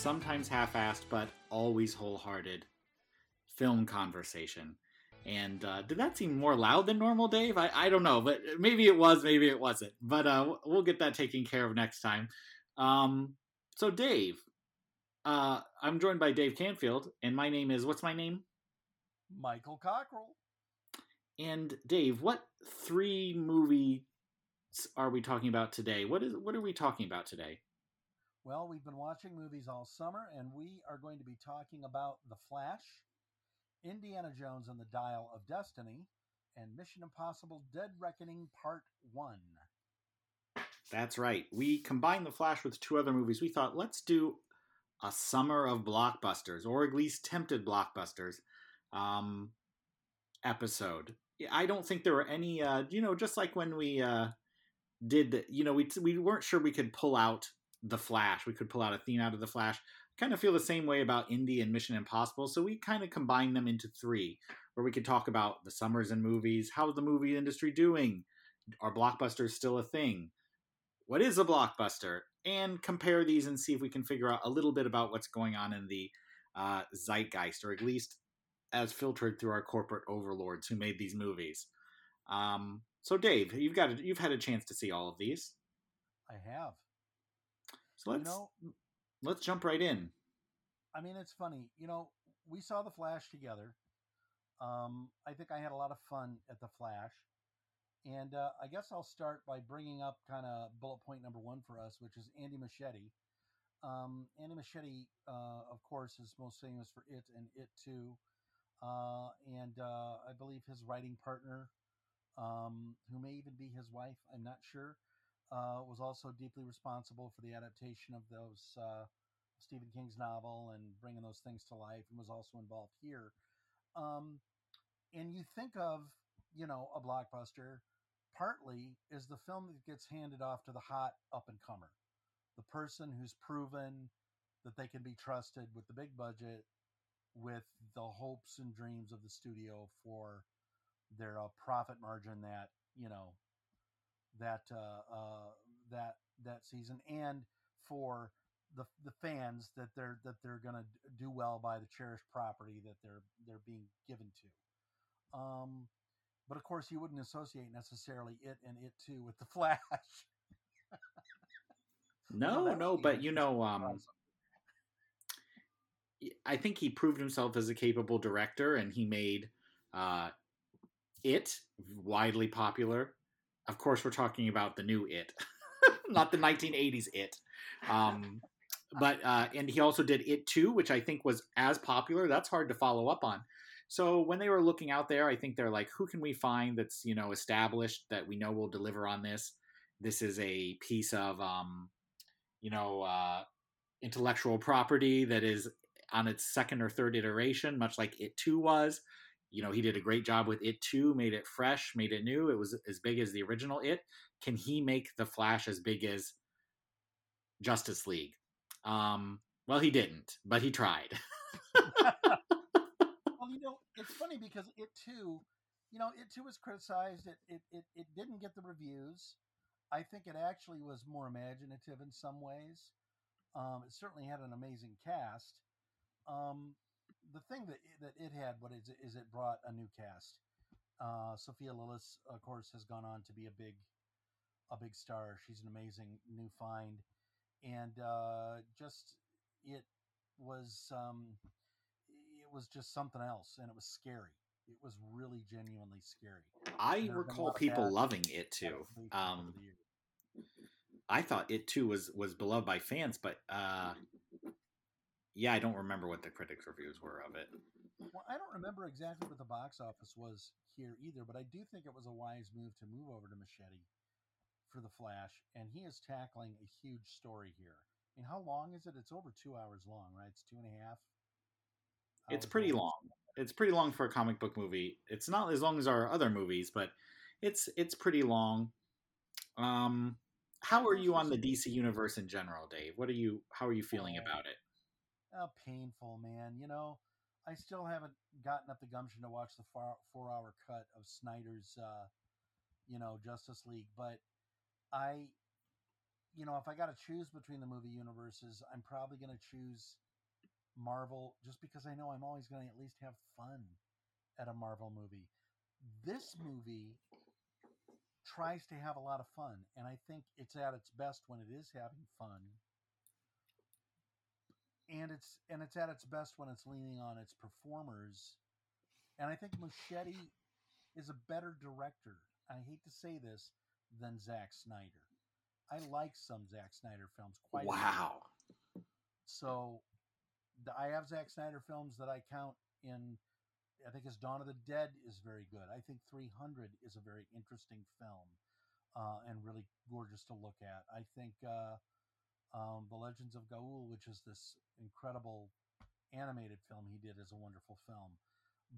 sometimes half assed, but always wholehearted film conversation. And uh, did that seem more loud than normal, Dave? I, I don't know, but maybe it was, maybe it wasn't. But uh, we'll get that taken care of next time. Um, so, Dave, uh, I'm joined by Dave Canfield, and my name is what's my name? Michael Cockrell. And Dave, what three movies are we talking about today? What is what are we talking about today? Well, we've been watching movies all summer, and we are going to be talking about The Flash, Indiana Jones and the Dial of Destiny, and Mission Impossible Dead Reckoning Part 1. That's right. We combined The Flash with two other movies. We thought, let's do a summer of blockbusters, or at least tempted blockbusters um, episode. I don't think there were any, uh, you know, just like when we uh, did, you know, we, we weren't sure we could pull out The Flash. We could pull out a theme out of The Flash kind of feel the same way about Indie and Mission Impossible. So we kind of combine them into three, where we could talk about the summers and movies. How's the movie industry doing? Are blockbusters still a thing? What is a blockbuster? And compare these and see if we can figure out a little bit about what's going on in the uh, zeitgeist, or at least as filtered through our corporate overlords who made these movies. Um, so, Dave, you've got a, you've had a chance to see all of these. I have. So let's you know, let's jump right in. I mean, it's funny. You know, we saw the Flash together. Um, I think I had a lot of fun at the Flash, and uh, I guess I'll start by bringing up kind of bullet point number one for us, which is Andy Muschietti. Um, Andy Muschietti, uh, of course, is most famous for It and It Too, uh, and uh, I believe his writing partner, um, who may even be his wife, I'm not sure, uh, was also deeply responsible for the adaptation of those uh, Stephen King's novel and bringing those things to life, and was also involved here. Um, and you think of, you know, a blockbuster partly is the film that gets handed off to the hot up and comer, the person who's proven that they can be trusted with the big budget, with the hopes and dreams of the studio for their uh, profit margin that you know that uh, uh, that that season, and for the the fans that they're that they're going to do well by the cherished property that they're they're being given to. Um, but of course, you wouldn't associate necessarily it and it too with the Flash. no, no, no but you know, um, I think he proved himself as a capable director, and he made uh, it widely popular of course, we're talking about the new It, not the 1980s It. Um, but uh, and he also did It Too, which I think was as popular. That's hard to follow up on. So when they were looking out there, I think they're like, who can we find that's you know established that we know will deliver on this? This is a piece of um, you know uh, intellectual property that is on its second or third iteration, much like It Too was you know he did a great job with it too made it fresh made it new it was as big as the original it. Can he make the flash as big as justice league? Um well he didn't but he tried. Well you know it's funny because it too you know it too was criticized it, it it it didn't get the reviews. I think it actually was more imaginative in some ways. Um it certainly had an amazing cast. Um the thing that that it had, what is, is it brought a new cast. Uh, Sophia Lillis, of course, has gone on to be a big a big star. She's an amazing new find, and uh, just it was um, it was just something else, and it was scary. It was really genuinely scary. I recall people loving it too. Um, I thought it too was was beloved by fans, but uh, yeah, I don't remember what the critics' reviews were of it. Well, I don't remember exactly what the box office was here either, but I do think it was a wise move to move over to Muschietti for the Flash, and he is tackling a huge story here. I mean, how long is it? It's over two hours long, right? It's two and a half. It's pretty long. It's pretty long for a comic book movie. It's not as long as our other movies, but it's it's pretty long. Um, how are you on the DC universe in general, Dave? What are you? How are you feeling oh, about it? Oh, painful, man. You know, I still haven't gotten up the gumption to watch the four hour cut of Snyder's, uh, you know, Justice League, but I, you know, if I got to choose between the movie universes, I'm probably going to choose Marvel just because I know I'm always going to at least have fun at a Marvel movie. This movie tries to have a lot of fun, and I think it's at its best when it is having fun. And it's and it's at its best when it's leaning on its performers. And I think Muschietti is a better director. I hate to say this than Zack Snyder. I like some Zack Snyder films quite. Wow. So I have Zack Snyder films that I count in. I think his Dawn of the Dead is very good. I think 300 is a very interesting film uh, and really gorgeous to look at. I think uh, um, The Legends of Ga'Hoole, which is this incredible animated film he did, is a wonderful film.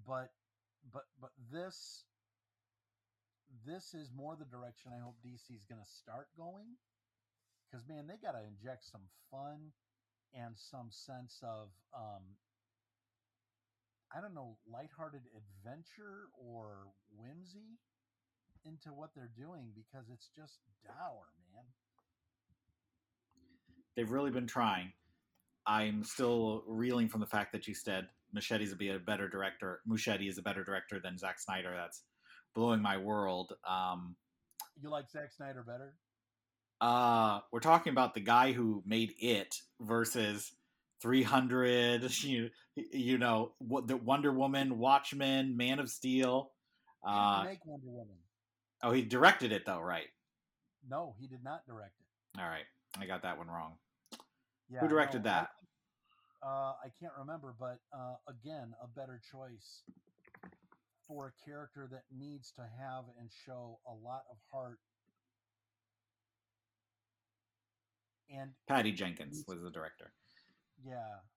But but but this this is more the direction I hope DC is going to start going. Because man, they got to inject some fun and some sense of um, I don't know, lighthearted adventure or whimsy into what they're doing because it's just dour. They've really been trying. I'm still reeling from the fact that you said Muschietti's a be a better director. Muschietti is a better director than Zack Snyder. That's blowing my world. Um, you like Zack Snyder better? Uh, we're talking about the guy who made it versus 300. You, you know, what the Wonder Woman, Watchmen, Man of Steel. Uh, make Wonder Woman. Oh, he directed it though, right? No, he did not direct it. All right, I got that one wrong. Yeah, Who directed no, that? I, uh, I can't remember, but uh, again, a better choice for a character that needs to have and show a lot of heart. And Patty Jenkins was the director. Yeah,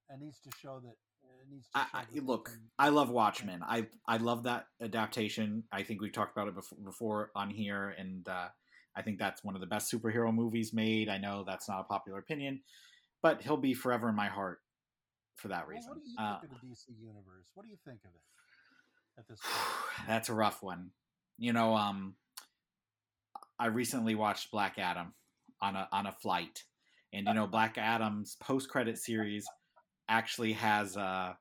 and needs to show that. It needs to I, I, look, I love Watchmen. I I love that adaptation. I think we've talked about it before, before on here, and uh, I think that's one of the best superhero movies made. I know that's not a popular opinion, but he'll be forever in my heart for that reason. Well, what do you uh, think of the DC universe? What do you think of it? at this point? That's a rough one. You know, um, I recently watched Black Adam on a on a flight, and you know, Black Adam's post credit series actually has uh,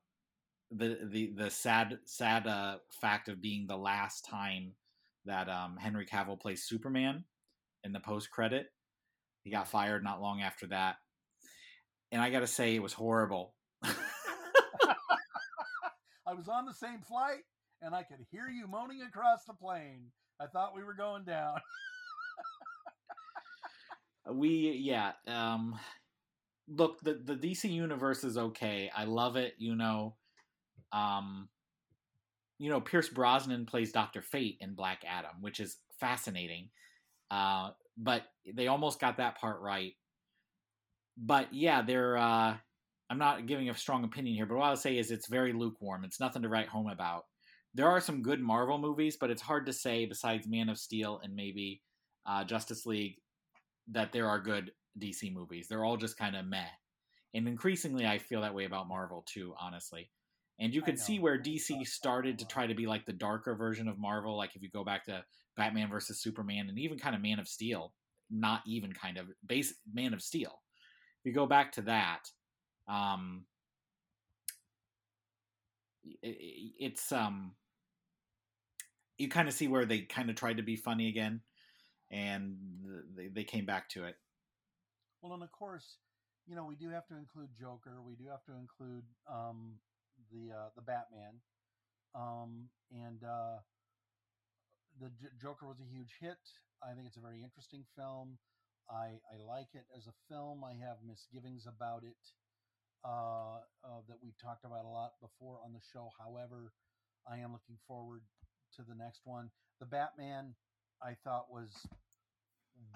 the the the sad sad uh, fact of being the last time that um, Henry Cavill plays Superman in the post credit. He got fired not long after that, and I got to say, it was horrible. I was on the same flight and I could hear you moaning across the plane. I thought we were going down. we yeah, um look, the the DC universe is okay. I love it, you know. Um you know, Pierce Brosnan plays Doctor Fate in Black Adam, which is fascinating. Uh, but they almost got that part right. But yeah, they're. Uh, I'm not giving a strong opinion here, but what I'll say is it's very lukewarm. It's nothing to write home about there are some good Marvel movies, but it's hard to say besides Man of Steel and maybe uh, Justice League that there are good DC movies. They're all just kind of meh. And increasingly, I feel that way about Marvel too, honestly. And you could see where DC started to try to be like the darker version of Marvel. Like if you go back to Batman versus Superman and even kind of Man of Steel, not even kind of base Man of Steel. If you go back to that, um, it, it's um you kind of see where they kind of tried to be funny again, and they, they came back to it. Well, and of course, you know we do have to include Joker. We do have to include um, the uh, the Batman, um, and uh, the J- Joker was a huge hit. I think it's a very interesting film. I I like it as a film. I have misgivings about it uh, uh, that we talked about a lot before on the show. However, I am looking forward to the next one. The Batman, I thought was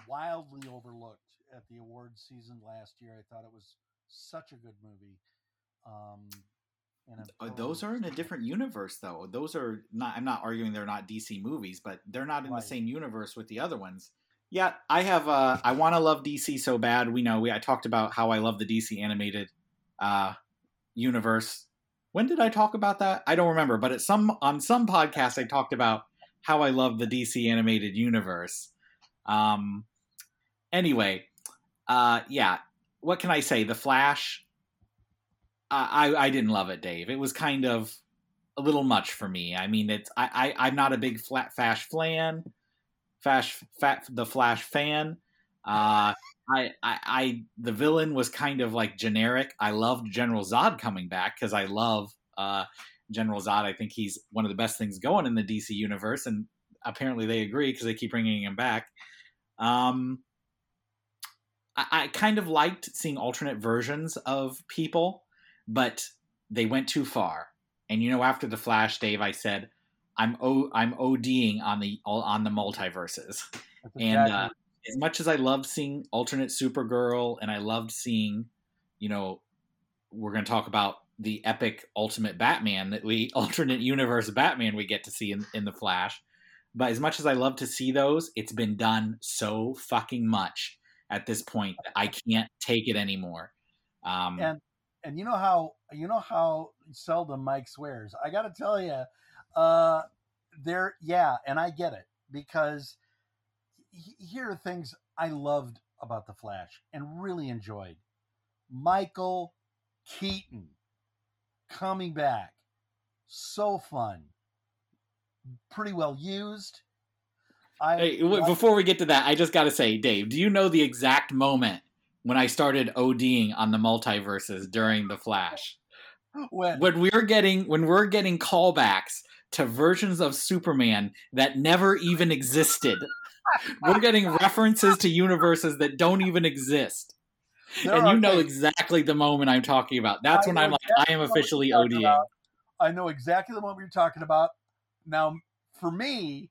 wildly overlooked at the awards season last year. I thought it was such a good movie. Um, uh, those are in a different universe, though. Those are not. I'm not arguing they're not DC movies, but they're not in right. the same universe with the other ones. Yeah, I have. Uh, I want to love DC so bad. We know. We I talked about how I love the DC animated uh, universe when did I talk about that? I don't remember, but at some on some podcast I talked about how I love the DC animated universe. Um, anyway, uh, yeah. What can I say? The Flash. I I didn't love it, Dave. It was kind of a little much for me. I mean, it's I, I I'm not a big flat Flash fan, Flash fat the Flash fan. Uh, I, I I the villain was kind of like generic. I loved General Zod coming back because I love uh, General Zod. I think he's one of the best things going in the DC universe, and apparently they agree because they keep bringing him back. Um, I, I kind of liked seeing alternate versions of people, but they went too far. And you know, after the Flash, Dave, I said, "I'm o- I'm ODing on the on the multiverses," and uh, as much as I loved seeing alternate Supergirl, and I loved seeing, you know, we're going to talk about the epic Ultimate Batman that we alternate universe Batman we get to see in, in the Flash. But as much as I love to see those, it's been done so fucking much at this point that I can't take it anymore. Um, and and you know how you know how seldom Mike swears. I got to tell you, uh, there, yeah, and I get it because here are things I loved about the Flash and really enjoyed. Michael Keaton coming back, so fun, pretty well used. I hey, before we get to that, I just got to say, Dave, do you know the exact moment when I started ODing on the multiverses during the Flash? When? when we're getting when we're getting callbacks to versions of Superman that never even existed. we're getting references to universes that don't even exist. There and you know things. exactly the moment I'm talking about. That's I when I'm exactly like, I am officially ODing. About. I know exactly the moment you're talking about. Now, for me,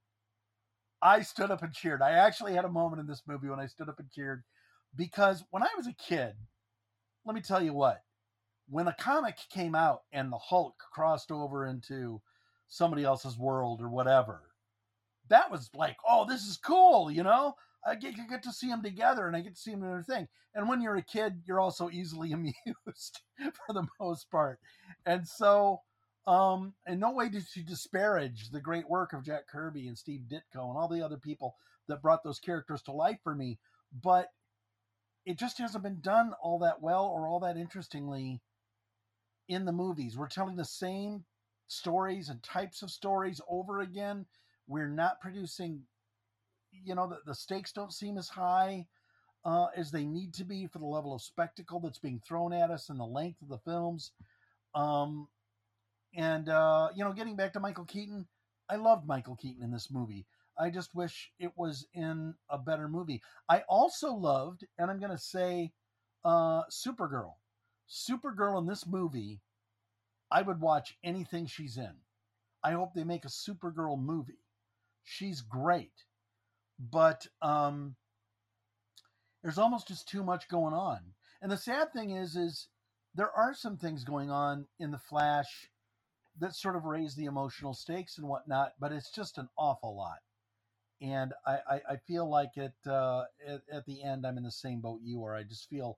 I stood up and cheered. I actually had a moment in this movie when I stood up and cheered because when I was a kid, let me tell you what, when a comic came out and the Hulk crossed over into somebody else's world or whatever, that was like, oh, this is cool, you know? I get, I get to see them together and I get to see them in their thing. And when you're a kid, you're also easily amused for the most part. And so, um, in no way did she disparage the great work of Jack Kirby and Steve Ditko and all the other people that brought those characters to life for me. But it just hasn't been done all that well or all that interestingly in the movies. We're telling the same stories and types of stories over again. We're not producing, you know, the, the stakes don't seem as high uh, as they need to be for the level of spectacle that's being thrown at us and the length of the films. Um, and, uh, you know, getting back to Michael Keaton, I loved Michael Keaton in this movie. I just wish it was in a better movie. I also loved, and I'm going to say, uh, Supergirl. Supergirl in this movie, I would watch anything she's in. I hope they make a Supergirl movie. She's great, but um, there's almost just too much going on. And the sad thing is, is there are some things going on in the Flash that sort of raise the emotional stakes and whatnot, but it's just an awful lot and I, I, I feel like it uh, at, at, the end I'm in the same boat you are. I just feel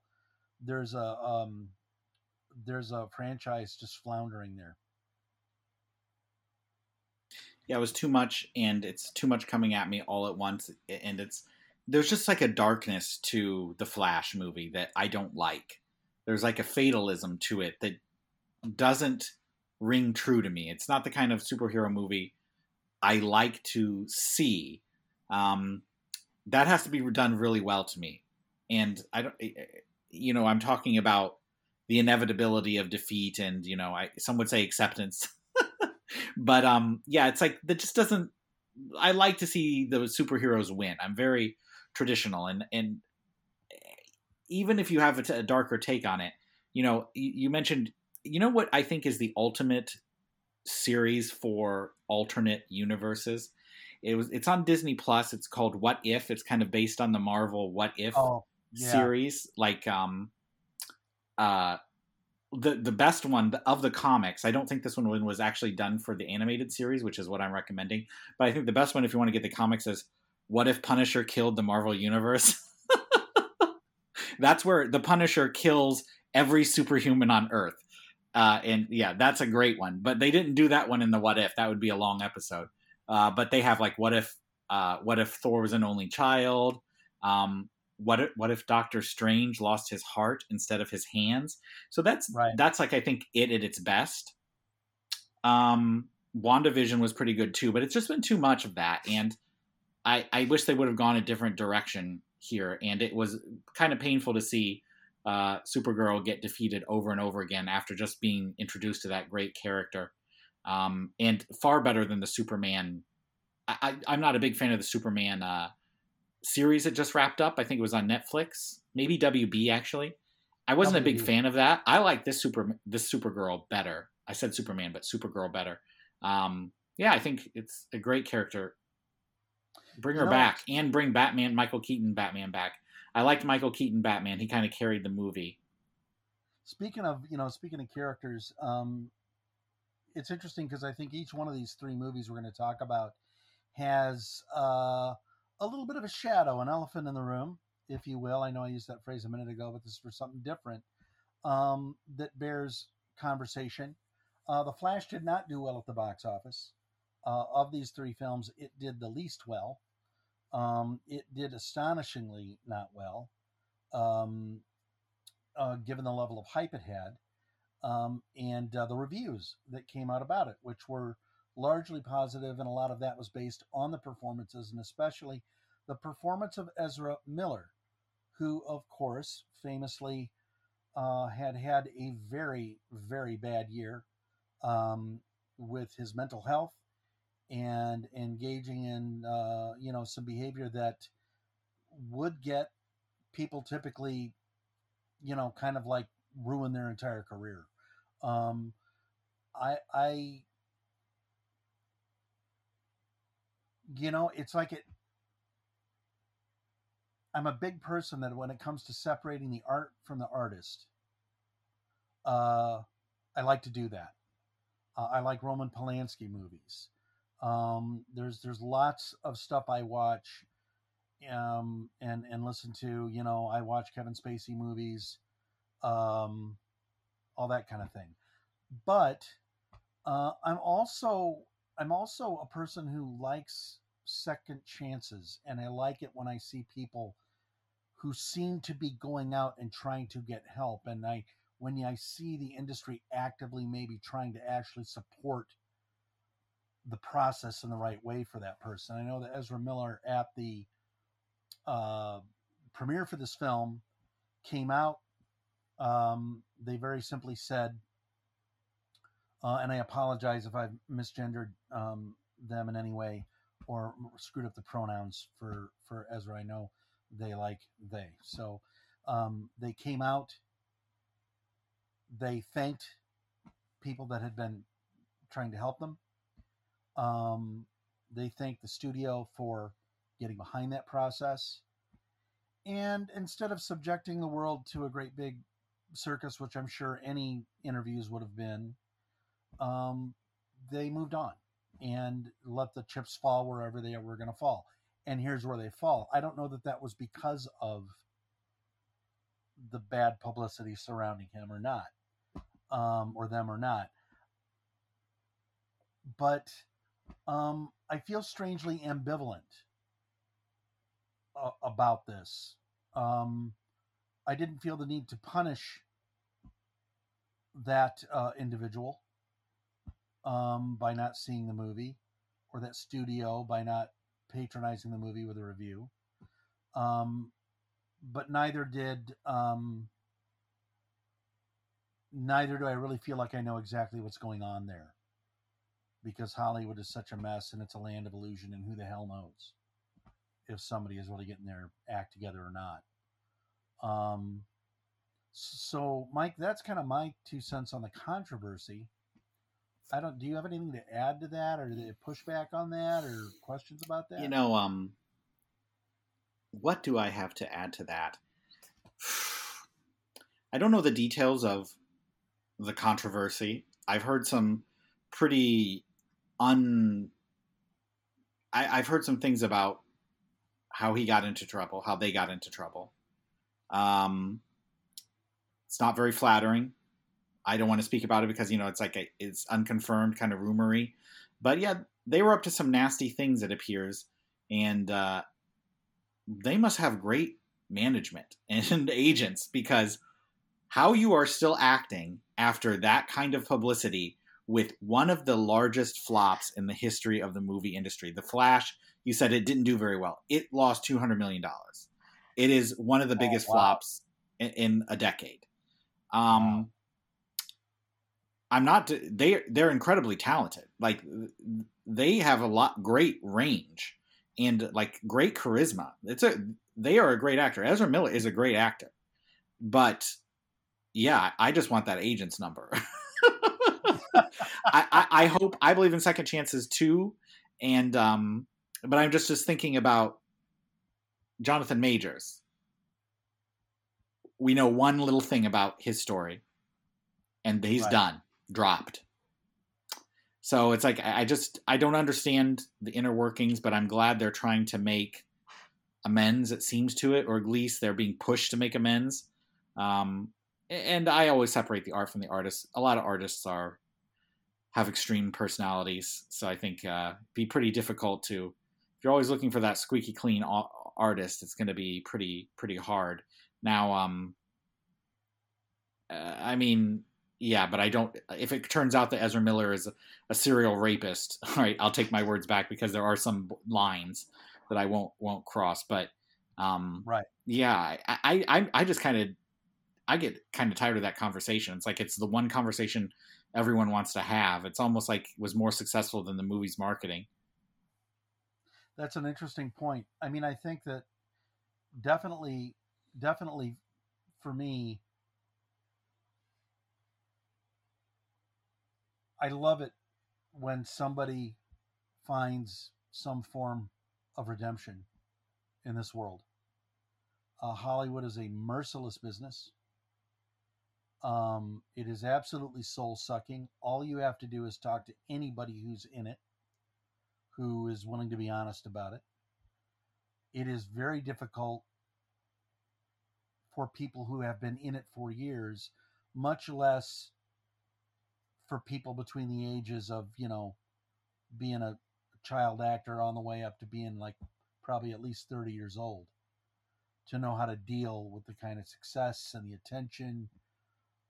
there's a um, there's a franchise just floundering there. Yeah, it was too much, and it's too much coming at me all at once, and it's there's just like a darkness to the Flash movie that I don't like. There's like a fatalism to it that doesn't ring true to me. It's not the kind of superhero movie I like to see um, that has to be done really well to me. And I don't, you know, I'm talking about the inevitability of defeat, and you know, I some would say acceptance. but um, yeah, it's like that just doesn't. I like to see the superheroes win. I'm very traditional, and and even if you have a, t- a darker take on it, you know, you, you mentioned, you know, what I think is the ultimate series for alternate universes it was it's on Disney Plus. It's called What If. It's kind of based on the Marvel What If oh, yeah. series. Like um uh the the best one of the comics. I don't think this one was actually done for the animated series, which is what I'm recommending. But I think the best one, if you want to get the comics, is What If Punisher Killed the Marvel Universe. that's where the Punisher kills every superhuman on Earth. Uh, and yeah, that's a great one. But they didn't do that one in the What If. That would be a long episode. Uh, but they have like what if uh, what if Thor was an only child? Um, what if, what if Doctor Strange lost his heart instead of his hands? So that's Right. that's like I think it at its best. Um, WandaVision was pretty good too, but it's just been too much of that, and I I wish they would have gone a different direction here, and it was kind of painful to see uh, Supergirl get defeated over and over again after just being introduced to that great character, um, and far better than the Superman. I, I, I'm not a big fan of the Superman uh, series that just wrapped up. I think it was on Netflix, maybe WB actually. I wasn't a big fan of that. I like this super this Supergirl better. I said Superman, but Supergirl better. Um, yeah, I think it's a great character. Bring her know, back and bring Batman, Michael Keaton Batman back. I liked Michael Keaton Batman. He kind of carried the movie. Speaking of, you know, speaking of characters, um, it's interesting because I think each one of these three movies we're going to talk about has uh, a little bit of a shadow, an elephant in the room, if you will. I know I used that phrase a minute ago, but this is for something different um, that bears conversation. Uh, the Flash did not do well at the box office. Uh, of these three films, it did the least well. Um, it did astonishingly not well. Um, uh, given the level of hype it had, um, and uh, the reviews that came out about it, which were largely positive, and a lot of that was based on the performances, and especially the performance of Ezra Miller, who, of course, famously uh, had had a very, very bad year um, with his mental health and engaging in, uh, you know, some behavior that would get people typically you know, kind of like ruin their entire career. Um, I, I, you know, it's like it. I'm a big person that when it comes to separating the art from the artist, uh, I like to do that. Uh, I like Roman Polanski movies. Um, there's there's lots of stuff I watch um, and and listen to. You know, I watch Kevin Spacey movies, um, all that kind of thing. But uh, I'm also I'm also a person who likes second chances, and I like it when I see people who seem to be going out and trying to get help, and I when I see the industry actively maybe trying to actually support the process in the right way for that person. I know that Ezra Miller at the uh, premiere for this film came out. Um, they very simply said, uh, and I apologize if I've misgendered um, them in any way or screwed up the pronouns for for Ezra. I know they like they. So um, they came out. They thanked people that had been trying to help them. Um, they thanked the studio for getting behind that process. And instead of subjecting the world to a great big circus, which I'm sure any interviews would have been, um, they moved on and let the chips fall wherever they were going to fall. And here's where they fall. I don't know that that was because of the bad publicity surrounding him or not, um, or them or not. But um, I feel strangely ambivalent uh, about this. Um, I didn't feel the need to punish that uh, individual um, by not seeing the movie, or that studio by not patronizing the movie with a review. Um, but neither did um, neither do I really feel like I know exactly what's going on there, because Hollywood is such a mess and it's a land of illusion, and who the hell knows if somebody is really getting their act together or not. Um, so, Mike, that's kind of my two cents on the controversy. I don't. Do you have anything to add to that, or to push back on that, or questions about that? You know, um, what do I have to add to that? I don't know the details of the controversy. I've heard some pretty un. I, I've heard some things about how he got into trouble, how they got into trouble. Um, it's not very flattering. I don't want to speak about it because you know it's like a, it's unconfirmed, kind of rumory. But yeah, they were up to some nasty things. It appears, and uh, they must have great management and agents because how you are still acting after that kind of publicity with one of the largest flops in the history of the movie industry. The Flash, you said it didn't do very well. It lost $200 million. It is one of the oh, biggest oh, wow. flops in, in, a decade. Um, wow. I'm not. They they're incredibly talented. Like they have a lot great range and like great charisma. It's a they are a great actor. Ezra Miller is a great actor, but yeah, I just want that agent's number. I, I, I, hope I believe in second chances too, and um, but I'm just just thinking about Jonathan Majors. We know one little thing about his story, and he's right. done, dropped. So it's like I just I don't understand the inner workings, but I'm glad they're trying to make amends. It seems to it, or at least they're being pushed to make amends. Um, and I always separate the art from the artist. A lot of artists are have extreme personalities, so I think uh, be pretty difficult to. If you're always looking for that squeaky clean artist, it's going to be pretty pretty hard. Now, um, uh, I mean, yeah, but I don't. If it turns out that Ezra Miller is a, serial rapist, all right, I'll take my words back because there are some lines that I won't won't cross. But um, right, yeah, I I I just kind of I get kind of tired of that conversation. It's like it's the one conversation everyone wants to have. It's almost like it was more successful than the movie's marketing. That's an interesting point. I mean, I think that definitely, definitely, for me, I love it when somebody finds some form of redemption in this world. Uh, Hollywood is a merciless business. Um, it is absolutely soul sucking. All you have to do is talk to anybody who's in it, who is willing to be honest about it. It is very difficult for people who have been in it for years, much less for people between the ages of you know being a child actor on the way up to being like probably at least 30 years old to know how to deal with the kind of success and the attention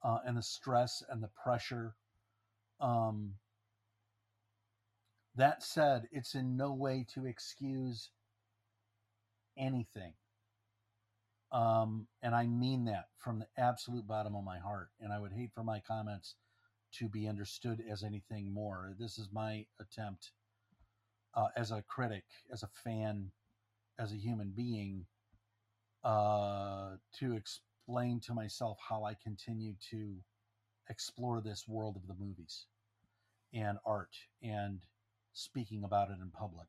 uh, and the stress and the pressure um, that said it's in no way to excuse anything um, and i mean that from the absolute bottom of my heart and i would hate for my comments to be understood as anything more. This is my attempt uh, as a critic, as a fan, as a human being, uh, to explain to myself how I continue to explore this world of the movies and art and speaking about it in public.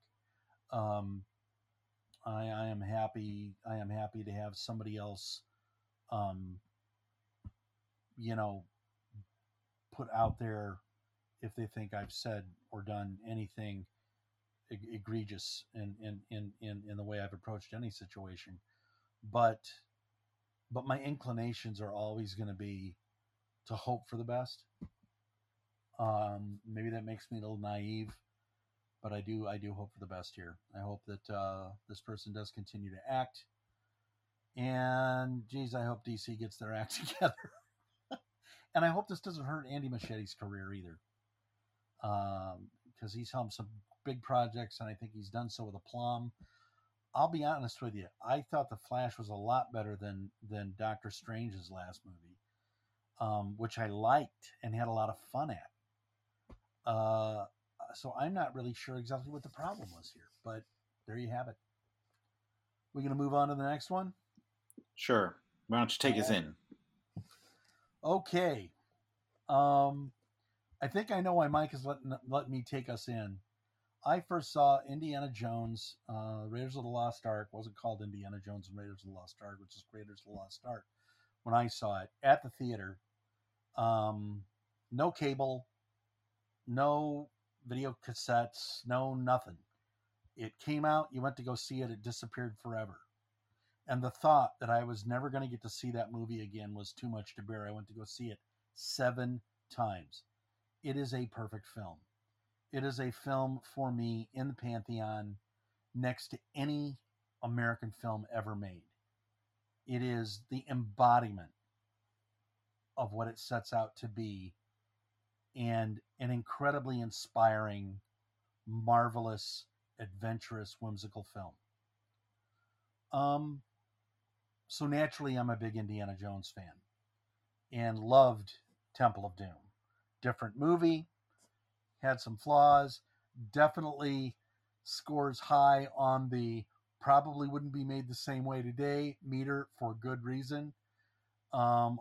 Um, I, I, am happy. I am happy to have somebody else, um, you know, put out there if they think I've said or done anything egregious in, in, in, in, in the way I've approached any situation. But but my inclinations are always going to be to hope for the best. Um, maybe that makes me a little naive, but I do I do hope for the best here. I hope that uh, this person does continue to act, and geez, I hope DC gets their act together and I hope this doesn't hurt Andy Muschietti's career either, because um, he's helmed some big projects, and I think he's done so with aplomb. I'll be honest with you. I thought the Flash was a lot better than than Doctor Strange's last movie, um, which I liked and had a lot of fun at. Uh, so I'm not really sure exactly what the problem was here, but there you have it. We're gonna move on to the next one. Sure. Why don't you take us in? Okay. Um, I think I know why Mike has let, let me take us in. I first saw Indiana Jones, uh, Raiders of the Lost Ark. Wasn't called Indiana Jones and Raiders of the Lost Ark, which is Raiders of the Lost Ark. When I saw it at the theater, um, no cable, no video cassettes, no nothing. It came out, you went to go see it, it disappeared forever. And the thought that I was never going to get to see that movie again was too much to bear. I went to go see it seven times. It is a perfect film. It is a film for me in the pantheon next to any American film ever made. It is the embodiment of what it sets out to be and an incredibly inspiring, marvelous, adventurous, whimsical film. Um, so naturally, I'm a big Indiana Jones fan and loved Temple of Doom. Different movie, had some flaws, definitely scores high on the probably wouldn't be made the same way today meter for good reason. Um,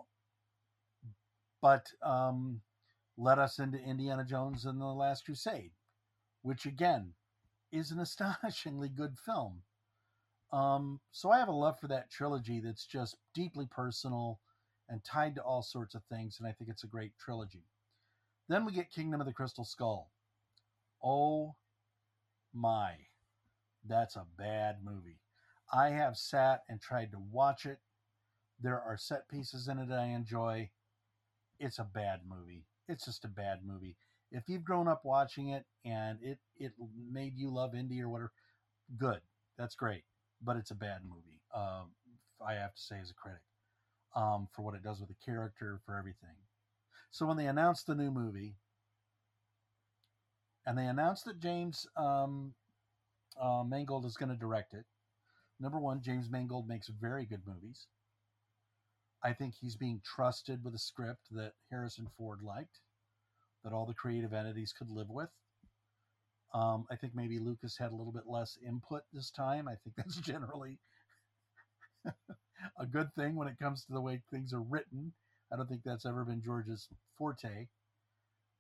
but um, led us into Indiana Jones and the Last Crusade, which again is an astonishingly good film. Um, so I have a love for that trilogy that's just deeply personal and tied to all sorts of things, and I think it's a great trilogy. Then we get Kingdom of the Crystal Skull. Oh my, that's a bad movie. I have sat and tried to watch it. There are set pieces in it I enjoy. It's a bad movie. It's just a bad movie. If you've grown up watching it and it it made you love indie or whatever, good. That's great. But it's a bad movie. Uh, I have to say as a critic um, for what it does with the character, for everything. So when they announced the new movie, and they announced that James um, uh, Mangold is going to direct it. Number one, James Mangold makes very good movies. I think he's being trusted with a script that Harrison Ford liked, that all the creative entities could live with. Um, I think maybe Lucas had a little bit less input this time. I think that's generally a good thing when it comes to the way things are written. I don't think that's ever been George's forte.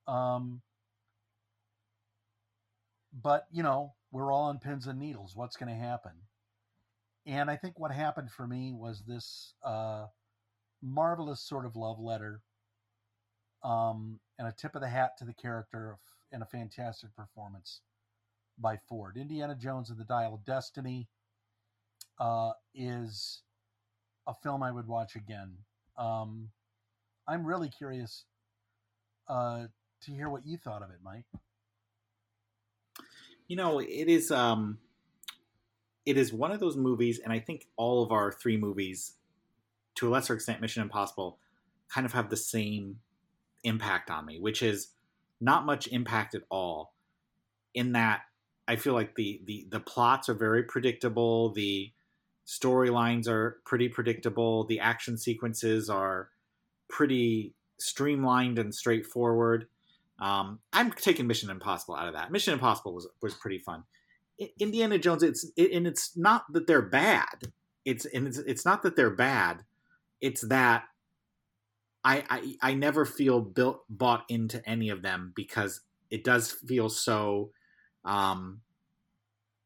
Um, but, you know, we're all on pins and needles. What's going to happen? And I think what happened for me was this uh, marvelous sort of love letter um, and a tip of the hat to the character and a fantastic performance by Ford. Indiana Jones and the Dial of Destiny uh, is a film I would watch again. Um, I'm really curious uh, to hear what you thought of it, Mike. You know, it is um, it is one of those movies, and I think all of our three movies, to a lesser extent, Mission Impossible, kind of have the same impact on me, which is not much impact at all. In that, I feel like the the the plots are very predictable. The storylines are pretty predictable. The action sequences are pretty streamlined and straightforward. Um, I'm taking Mission Impossible out of that. Mission Impossible was was pretty fun. Indiana Jones, it's it, and it's not that they're bad. It's and it's it's not that they're bad. It's that I I, I never feel built bought into any of them because it does feel so um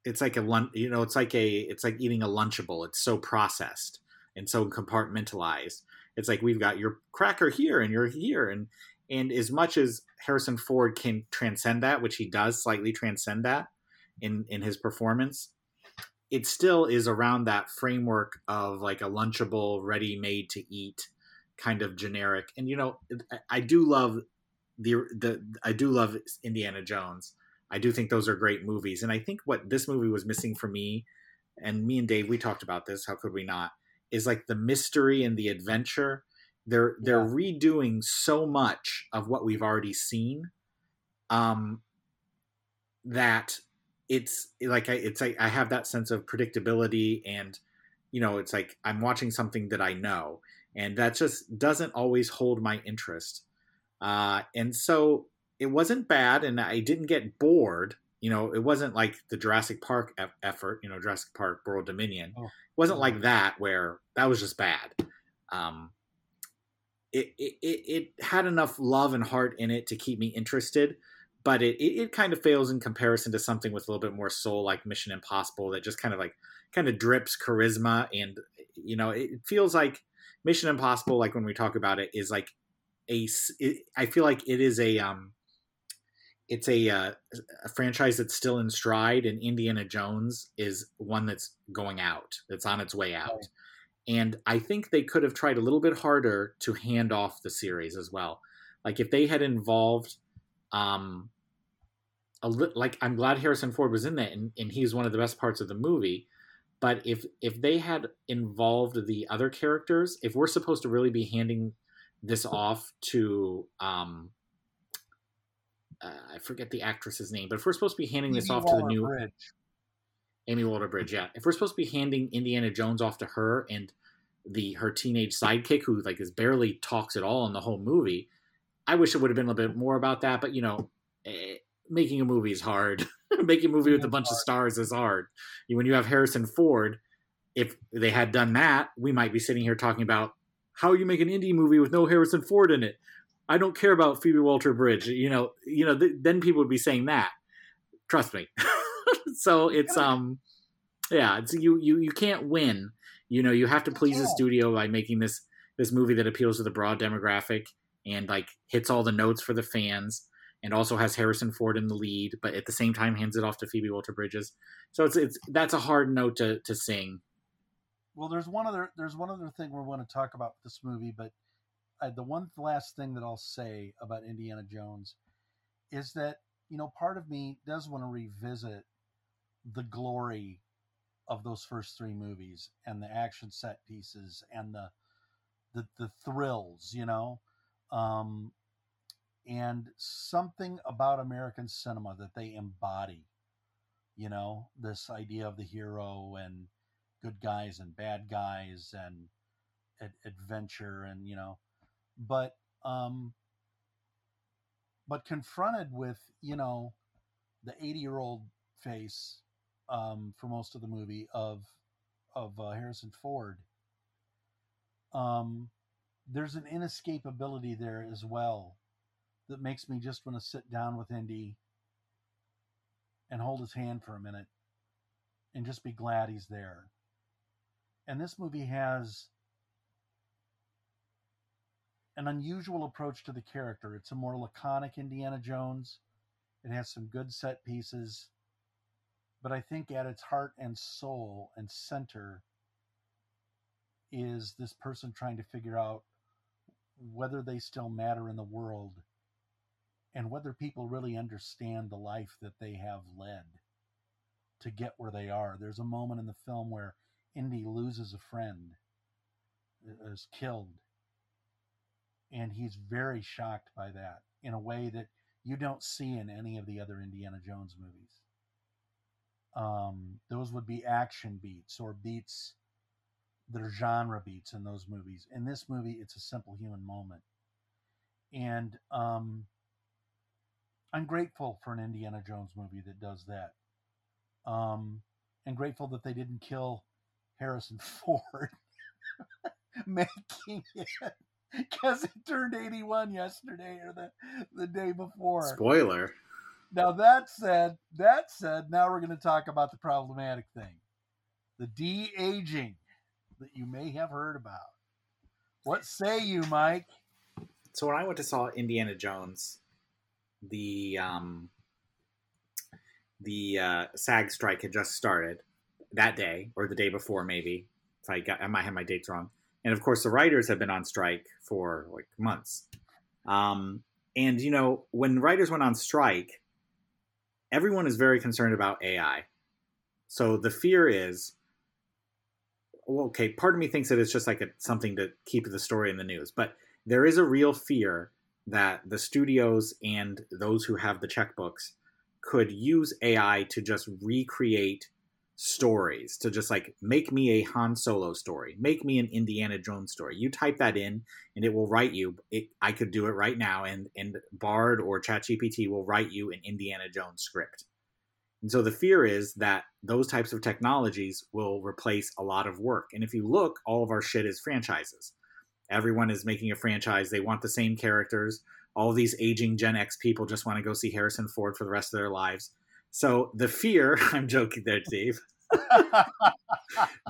it's like a lunch you know it's like a it's like eating a lunchable. It's so processed and so compartmentalized. It's like we've got your cracker here and you're here. And and as much as harrison ford can transcend that which he does slightly transcend that in in his performance it still is around that framework of like a lunchable ready made to eat kind of generic and you know i do love the the i do love indiana jones I do think those are great movies. And I think what this movie was missing for me, and me and Dave, we talked about this, how could we not, is like the mystery and the adventure. They're they're yeah. redoing so much of what we've already seen. Um that it's like I it's like I have that sense of predictability and you know, it's like I'm watching something that I know. And that just doesn't always hold my interest. Uh, and so it wasn't bad, and I didn't get bored. You know, it wasn't like the Jurassic Park e- effort. You know, Jurassic Park World Dominion. Oh. It wasn't like that where that was just bad. Um, it, it it had enough love and heart in it to keep me interested, but it, it, it kind of fails in comparison to something with a little bit more soul, like Mission Impossible, that just kind of like kind of drips charisma, and you know, it feels like Mission Impossible, like when we talk about it, is like a. It, I feel like it is a um it's a, uh, a franchise that's still in stride, and Indiana Jones is one that's going out. That's on its way out. And I think they could have tried a little bit harder to hand off the series as well. Like if they had involved, um, li- like I'm glad Harrison Ford was in that, and, and he's one of the best parts of the movie. But if if they had involved the other characters, if we're supposed to really be handing this off to um, uh, I forget the actress's name, but if we're supposed to be handing this off to the new Bridge. Amy Walter Bridge, yeah. If we're supposed to be handing Indiana Jones off to her and the her teenage sidekick who like is barely talks at all in the whole movie, I wish it would have been a little bit more about that. But you know, eh, making a movie is hard. making a movie with a bunch of stars is hard. When you have Harrison Ford, if they had done that, we might be sitting here talking about how you make an indie movie with no Harrison Ford in it. I don't care about Phoebe Walter Bridge. You know, you know, th- then people would be saying that. Trust me. so it's um, yeah, it's you you you can't win. You know, you have to please the studio by making this this movie that appeals to the broad demographic and like hits all the notes for the fans and also has Harrison Ford in the lead, but at the same time hands it off to Phoebe Walter Bridges. So it's it's that's a hard note to to sing. Well, there's one other there's one other thing we want to talk about this movie, but the one last thing that I'll say about Indiana Jones is that you know part of me does want to revisit the glory of those first three movies and the action set pieces and the the, the thrills, you know, um, and something about American cinema that they embody, you know, this idea of the hero and good guys and bad guys and ad- adventure and you know but um but confronted with you know the 80 year old face um for most of the movie of of uh, Harrison Ford um there's an inescapability there as well that makes me just want to sit down with Indy and hold his hand for a minute and just be glad he's there. And this movie has an unusual approach to the character. It's a more laconic Indiana Jones. It has some good set pieces. But I think at its heart and soul and center is this person trying to figure out whether they still matter in the world and whether people really understand the life that they have led to get where they are. There's a moment in the film where Indy loses a friend, is killed, and he's very shocked by that in a way that you don't see in any of the other Indiana Jones movies. Um, those would be action beats or beats that are genre beats in those movies. In this movie, it's a simple human moment. And um, I'm grateful for an Indiana Jones movie that does that. Um, and grateful that they didn't kill Harrison Ford making it because he turned 81 yesterday or the, the day before. Spoiler. Now that said, that said, now we're going to talk about the problematic thing, the de aging that you may have heard about. What say you, Mike? So when I went to saw Indiana Jones, the um, the uh, SAG strike had just started that day or the day before, maybe. If I got, I might have my dates wrong. And of course, the writers have been on strike for like months. Um, and you know, when writers went on strike, everyone is very concerned about AI. So the fear is, okay, part of me thinks that it's just like a, something to keep the story in the news, but there is a real fear that the studios and those who have the checkbooks could use AI to just recreate stories to just like make me a Han Solo story, make me an Indiana Jones story. You type that in and it will write you. It, I could do it right now, and and Bard or ChatGPT will write you an Indiana Jones script. And so the fear is that those types of technologies will replace a lot of work. And if you look, all of our shit is franchises. Everyone is making a franchise. They want the same characters. All these aging Gen X people just want to go see Harrison Ford for the rest of their lives. So the fear, I'm joking there, Dave.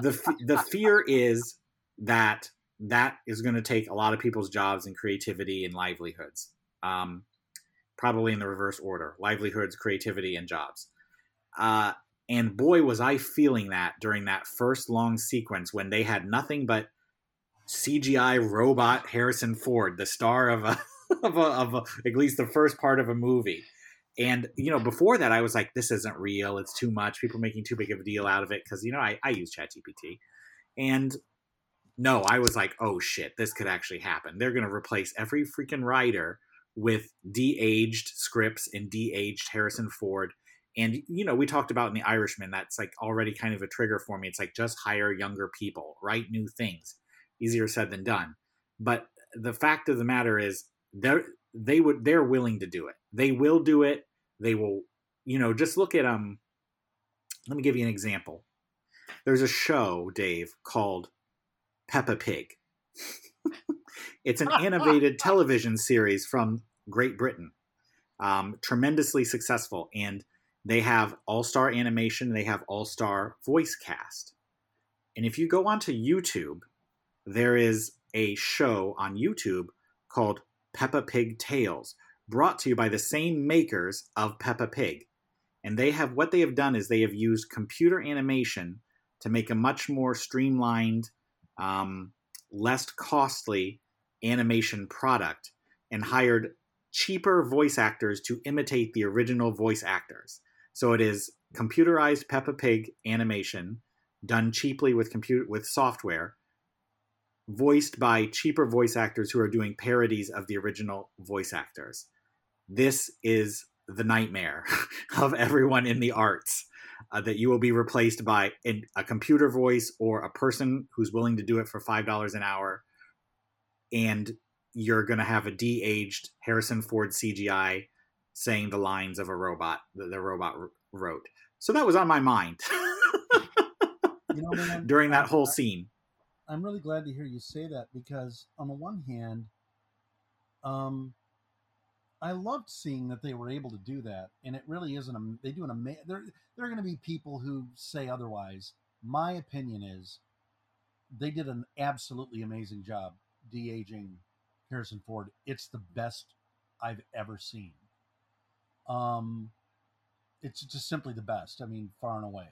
the the fear is that that is going to take a lot of people's jobs and creativity and livelihoods. Um, probably in the reverse order: livelihoods, creativity, and jobs. Uh, and boy, was I feeling that during that first long sequence when they had nothing but CGI robot Harrison Ford, the star of a, of, a, of a, at least the first part of a movie. And you know, before that, I was like, "This isn't real. It's too much. People making too big of a deal out of it." Because you know, I, I use ChatGPT, and no, I was like, "Oh shit, this could actually happen. They're going to replace every freaking writer with de-aged scripts and de-aged Harrison Ford." And you know, we talked about in The Irishman. That's like already kind of a trigger for me. It's like just hire younger people, write new things. Easier said than done. But the fact of the matter is, they're they would they're willing to do it. They will do it. They will, you know, just look at um. Let me give you an example. There's a show, Dave, called Peppa Pig. it's an animated television series from Great Britain, um, tremendously successful, and they have all star animation. They have all star voice cast, and if you go onto YouTube, there is a show on YouTube called Peppa Pig Tales, brought to you by the same makers of Peppa Pig. And they have what they have done is they have used computer animation to make a much more streamlined, um, less costly animation product and hired cheaper voice actors to imitate the original voice actors. So it is computerized Peppa Pig animation done cheaply with computer with software voiced by cheaper voice actors who are doing parodies of the original voice actors. This is the nightmare of everyone in the arts uh, that you will be replaced by a computer voice or a person who's willing to do it for $5 an hour. And you're going to have a de aged Harrison Ford CGI saying the lines of a robot that the robot wrote. So that was on my mind you know, during that whole scene. I'm really glad to hear you say that because on the one hand, um, I loved seeing that they were able to do that, and it really isn't. A, they do an amazing. There, there are going to be people who say otherwise. My opinion is, they did an absolutely amazing job de aging Harrison Ford. It's the best I've ever seen. Um, it's just simply the best. I mean, far and away.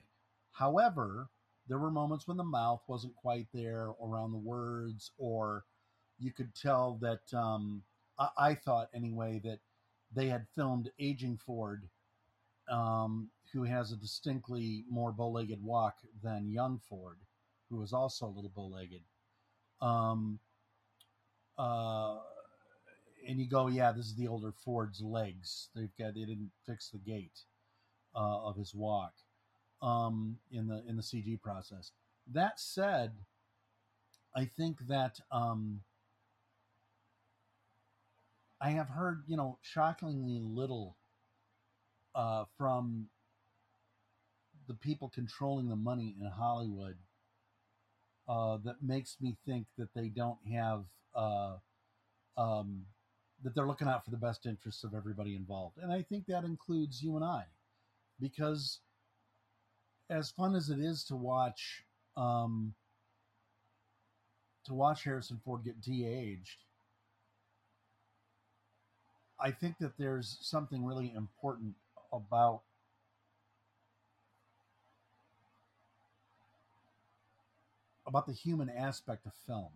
However, there were moments when the mouth wasn't quite there around the words, or you could tell that um, I, I, thought anyway that they had filmed aging Ford, um, who has a distinctly more bow-legged walk than young Ford, who was also a little bow-legged. Um, uh, and you go, yeah, this is the older Ford's legs. They've got they didn't fix the gait uh, of his walk um, in the in the CG process. That said, I think that um, I have heard you know shockingly little uh, from the people controlling the money in Hollywood uh, that makes me think that they don't have uh, um, that they're looking out for the best interests of everybody involved, and I think that includes you and I, because as fun as it is to watch um, to watch Harrison Ford get de-aged, I think that there's something really important about about the human aspect of film.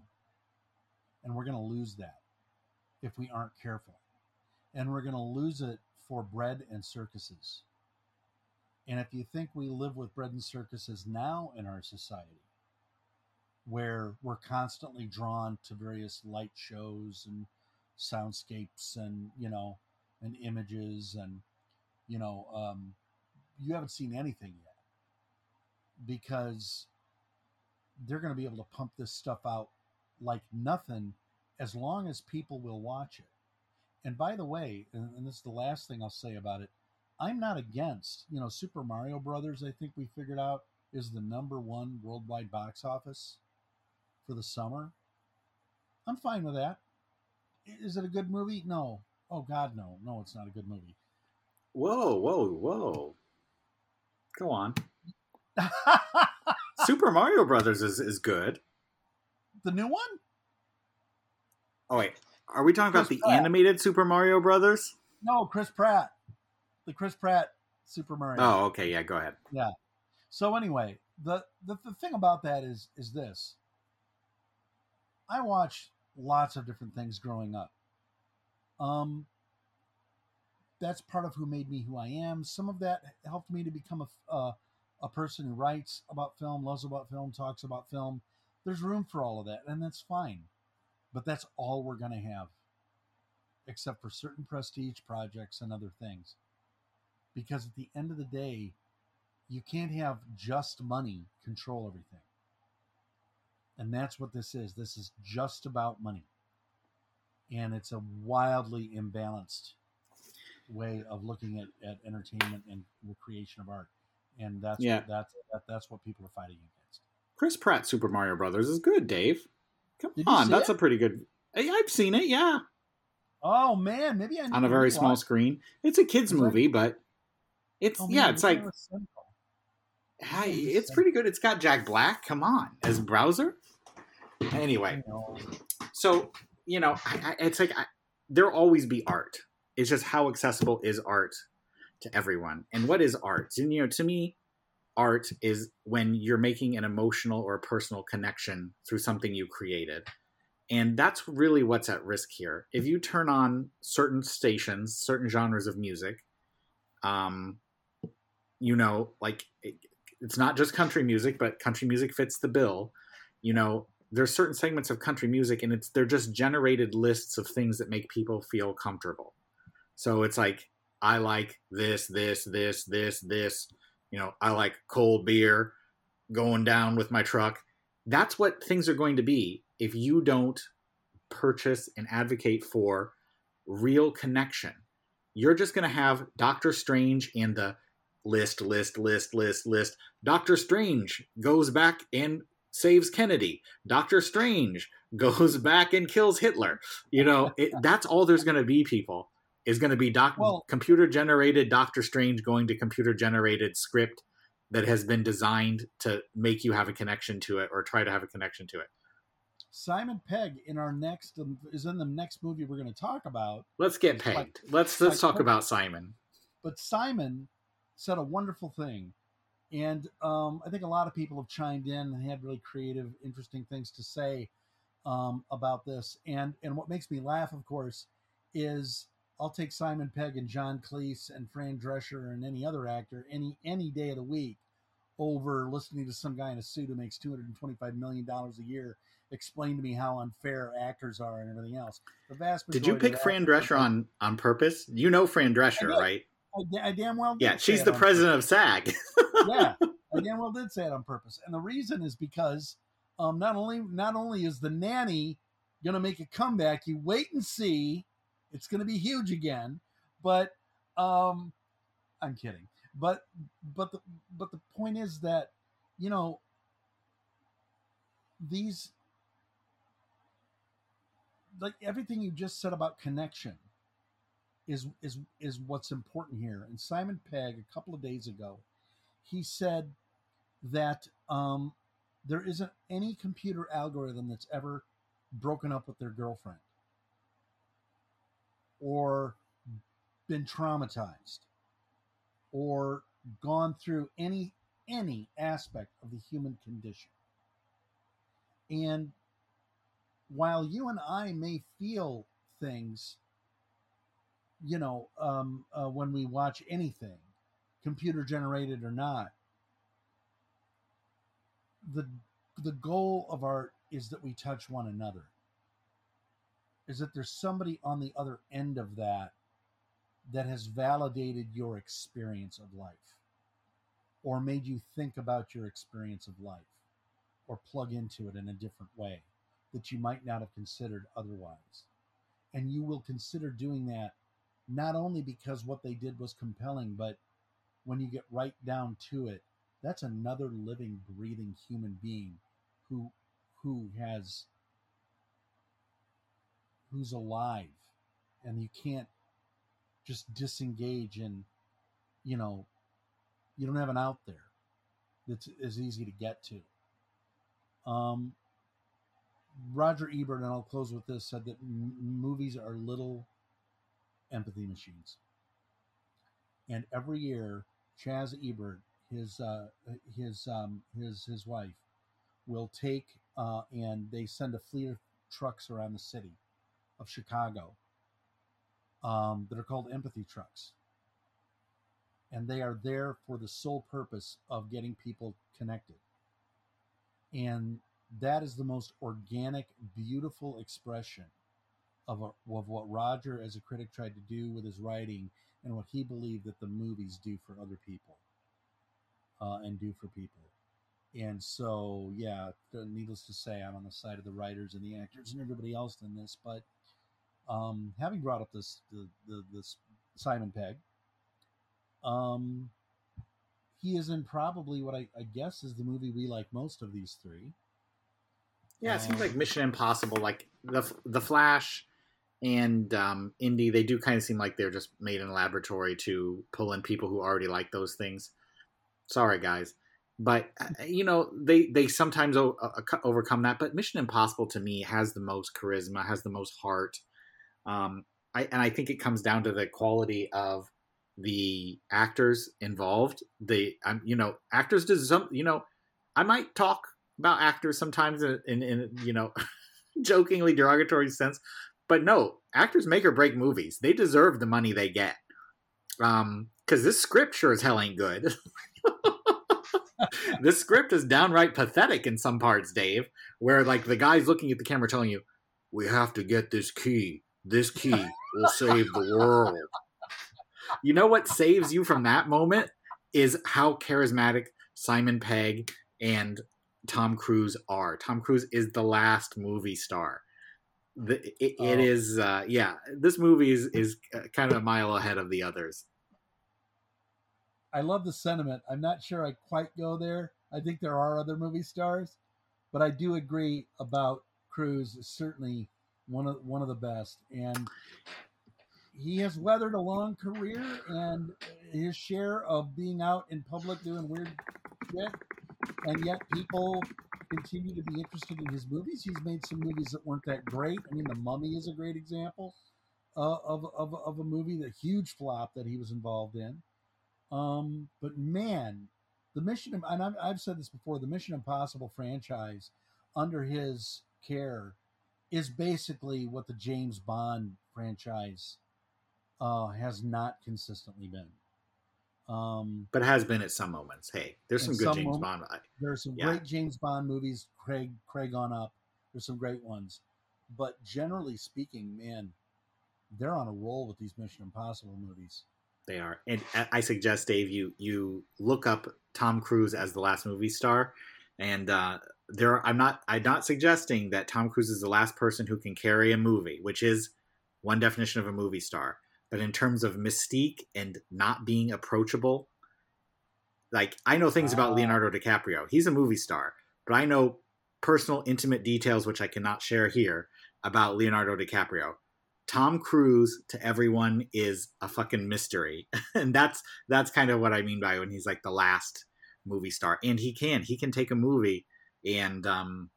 And we're going to lose that if we aren't careful. And we're going to lose it for bread and circuses. And if you think we live with bread and circuses now in our society, where we're constantly drawn to various light shows and soundscapes and, you know, and images and, you know, um, you haven't seen anything yet because they're going to be able to pump this stuff out like nothing as long as people will watch it. And by the way, and, and this is the last thing I'll say about it, I'm not against, you know, Super Mario Brothers, I think we figured out is the number one worldwide box office for the summer. I'm fine with that. Is it a good movie? No. Oh God, no. No, it's not a good movie. Whoa, whoa, whoa. Go on. Super Mario Brothers is, is good. The new one? Oh wait. Are we talking Chris about the Pratt. animated Super Mario Brothers? No, Chris Pratt the Chris Pratt Super Mario. Oh, okay, yeah, go ahead. Yeah. So anyway, the, the the thing about that is is this. I watched lots of different things growing up. Um that's part of who made me who I am. Some of that helped me to become a uh, a person who writes about film, loves about film, talks about film. There's room for all of that, and that's fine. But that's all we're going to have, except for certain prestige projects and other things. Because at the end of the day, you can't have just money control everything. And that's what this is. This is just about money. And it's a wildly imbalanced way of looking at, at entertainment and the creation of art. And that's Yeah. what, that's that, that's what people are fighting against. Chris Pratt Super Mario Brothers is good, Dave. Come Did on, that's it? a pretty good. Hey, I've seen it, yeah, Oh man, maybe I on a very small screen. It's a kids movie, but it's Oh, yeah, man, it's like I was cynical. hi, maybe it's it's- pretty good. It's got Jack Black. Come on, as Bowser. Anyway, so you know, I, I, it's like I, there'll always be art. It's just how accessible is art to everyone, and what is art? And you know, to me, art is when you're making an emotional or personal connection through something you created. And that's really what's at risk here. If you turn on certain stations, certain genres of music, um, you know, like it, it's not just country music, but country music fits the bill. You know, there's certain segments of country music, and it's they're just generated lists of things that make people feel comfortable. So it's like I like this, this, this, this, this. You know, I like cold beer, going down with my truck. That's what things are going to be if you don't purchase and advocate for real connection. You're just going to have Doctor Strange and the list, list, list, list, list. Doctor Strange goes back and saves Kennedy. Doctor Strange goes back and kills Hitler. You know, it, that's all there's going to be, people. Is going to be doc- Well- computer generated Doctor Strange going to computer generated script that has been designed to make you have a connection to it or try to have a connection to it. Simon Pegg in our next um, is in the next movie we're going to talk about. Let's get It's like- pegged. let's let's like- talk about Simon. But Simon said a wonderful thing, and um, I think a lot of people have chimed in and had really creative, interesting things to say um, about this. And and what makes me laugh, of course, is I'll take Simon Pegg and John Cleese and Fran Drescher and any other actor any any day of the week over listening to some guy in a suit who makes two hundred and twenty five million dollars a year explain to me how unfair actors are and everything else. The vast Did you pick Fran Drescher on on purpose? You know Fran Drescher, did. right? I, I damn well did Yeah, she's the president of SAG. yeah, I damn well did say it on purpose, and the reason is because um, not only not only is the nanny going to make a comeback, you wait and see, it's going to be huge again. But um, I'm kidding. But but the but the point is that you know these like everything you just said about connection is is is what's important here. And Simon Pegg a couple of days ago, he said that um, there isn't any computer algorithm that's ever broken up with their girlfriend or been traumatized or gone through any any aspect of the human condition. And while you and I may feel things, you know, um, uh, when we watch anything, computer generated or not, the the goal of art is that we touch one another. Is that there's somebody on the other end of that that has validated your experience of life or made you think about your experience of life or plug into it in a different way that you might not have considered otherwise. And you will consider doing that not only because what they did was compelling, but when you get right down to it, that's another living, breathing human being who who has who's alive. And you can't just disengage and you know you don't have an out there that's as easy to get to. Um roger ebert and i'll close with this said that m- movies are little empathy machines and every year chaz ebert his uh his um his his wife will take uh and they send a fleet of trucks around the city of chicago um, that are called empathy trucks. And they are there for the sole purpose of getting people connected. And that is the most organic, beautiful expression of, a, of what Roger, as a critic, tried to do with his writing and what he believed that the movies do for other people uh, and do for people. And so, yeah, needless to say, I'm on the side of the writers and the actors and everybody else in this. But um, having brought up this the, the this Simon Pegg, um, he is in probably what I, I, guess is the movie we like most of these three. Yeah, it seems like um, Mission Impossible, like the the Flash and um, Indy. They do kind of seem like they're just made in a laboratory to pull in people who already like those things. Sorry, guys but uh, you know they they sometimes o- overcome that but mission impossible to me has the most charisma has the most heart um I, and i think it comes down to the quality of the actors involved they um, you know actors do some you know i might talk about actors sometimes in, in, in you know jokingly derogatory sense but no actors make or break movies they deserve the money they get um because this script sure as hell ain't good this script is downright pathetic in some parts, Dave, where like the guy's looking at the camera telling you, "We have to get this key. This key will save the world." You know what saves you from that moment is how charismatic Simon Pegg and Tom Cruise are. Tom Cruise is the last movie star. The, it, oh. it is, uh, yeah. This movie is is uh, kind of a mile ahead of the others. I love the sentiment. I'm not sure I quite go there. I think there are other movie stars, but I do agree about Cruise is certainly one of one of the best, and he has weathered a long career and his share of being out in public doing weird shit, and yet people continue to be interested in his movies. He's made some movies that weren't that great. I mean, The Mummy is a great example uh, of, of of a movie, the huge flop that he was involved in. Um, but man, the Mission and I've, I've said this before, the Mission Impossible franchise under his care is basically what the James Bond franchise uh, has not consistently been. Um, but has been at some moments. Hey, there's some good some James Bond. There's some yeah. great James Bond movies. Craig Craig on up. There's some great ones, but generally speaking, man, they're on a roll with these Mission Impossible movies. They are, and I suggest Dave you you look up Tom Cruise as the last movie star, and uh, there I'm not I'm not suggesting that Tom Cruise is the last person who can carry a movie, which is one definition of a movie star. But in terms of mystique and not being approachable, like I know things about Leonardo DiCaprio. He's a movie star, but I know personal, intimate details which I cannot share here about Leonardo DiCaprio. Tom Cruise to everyone is a fucking mystery. and that's that's kind of what I mean by when he's like the last movie star. And he can. He can take a movie and um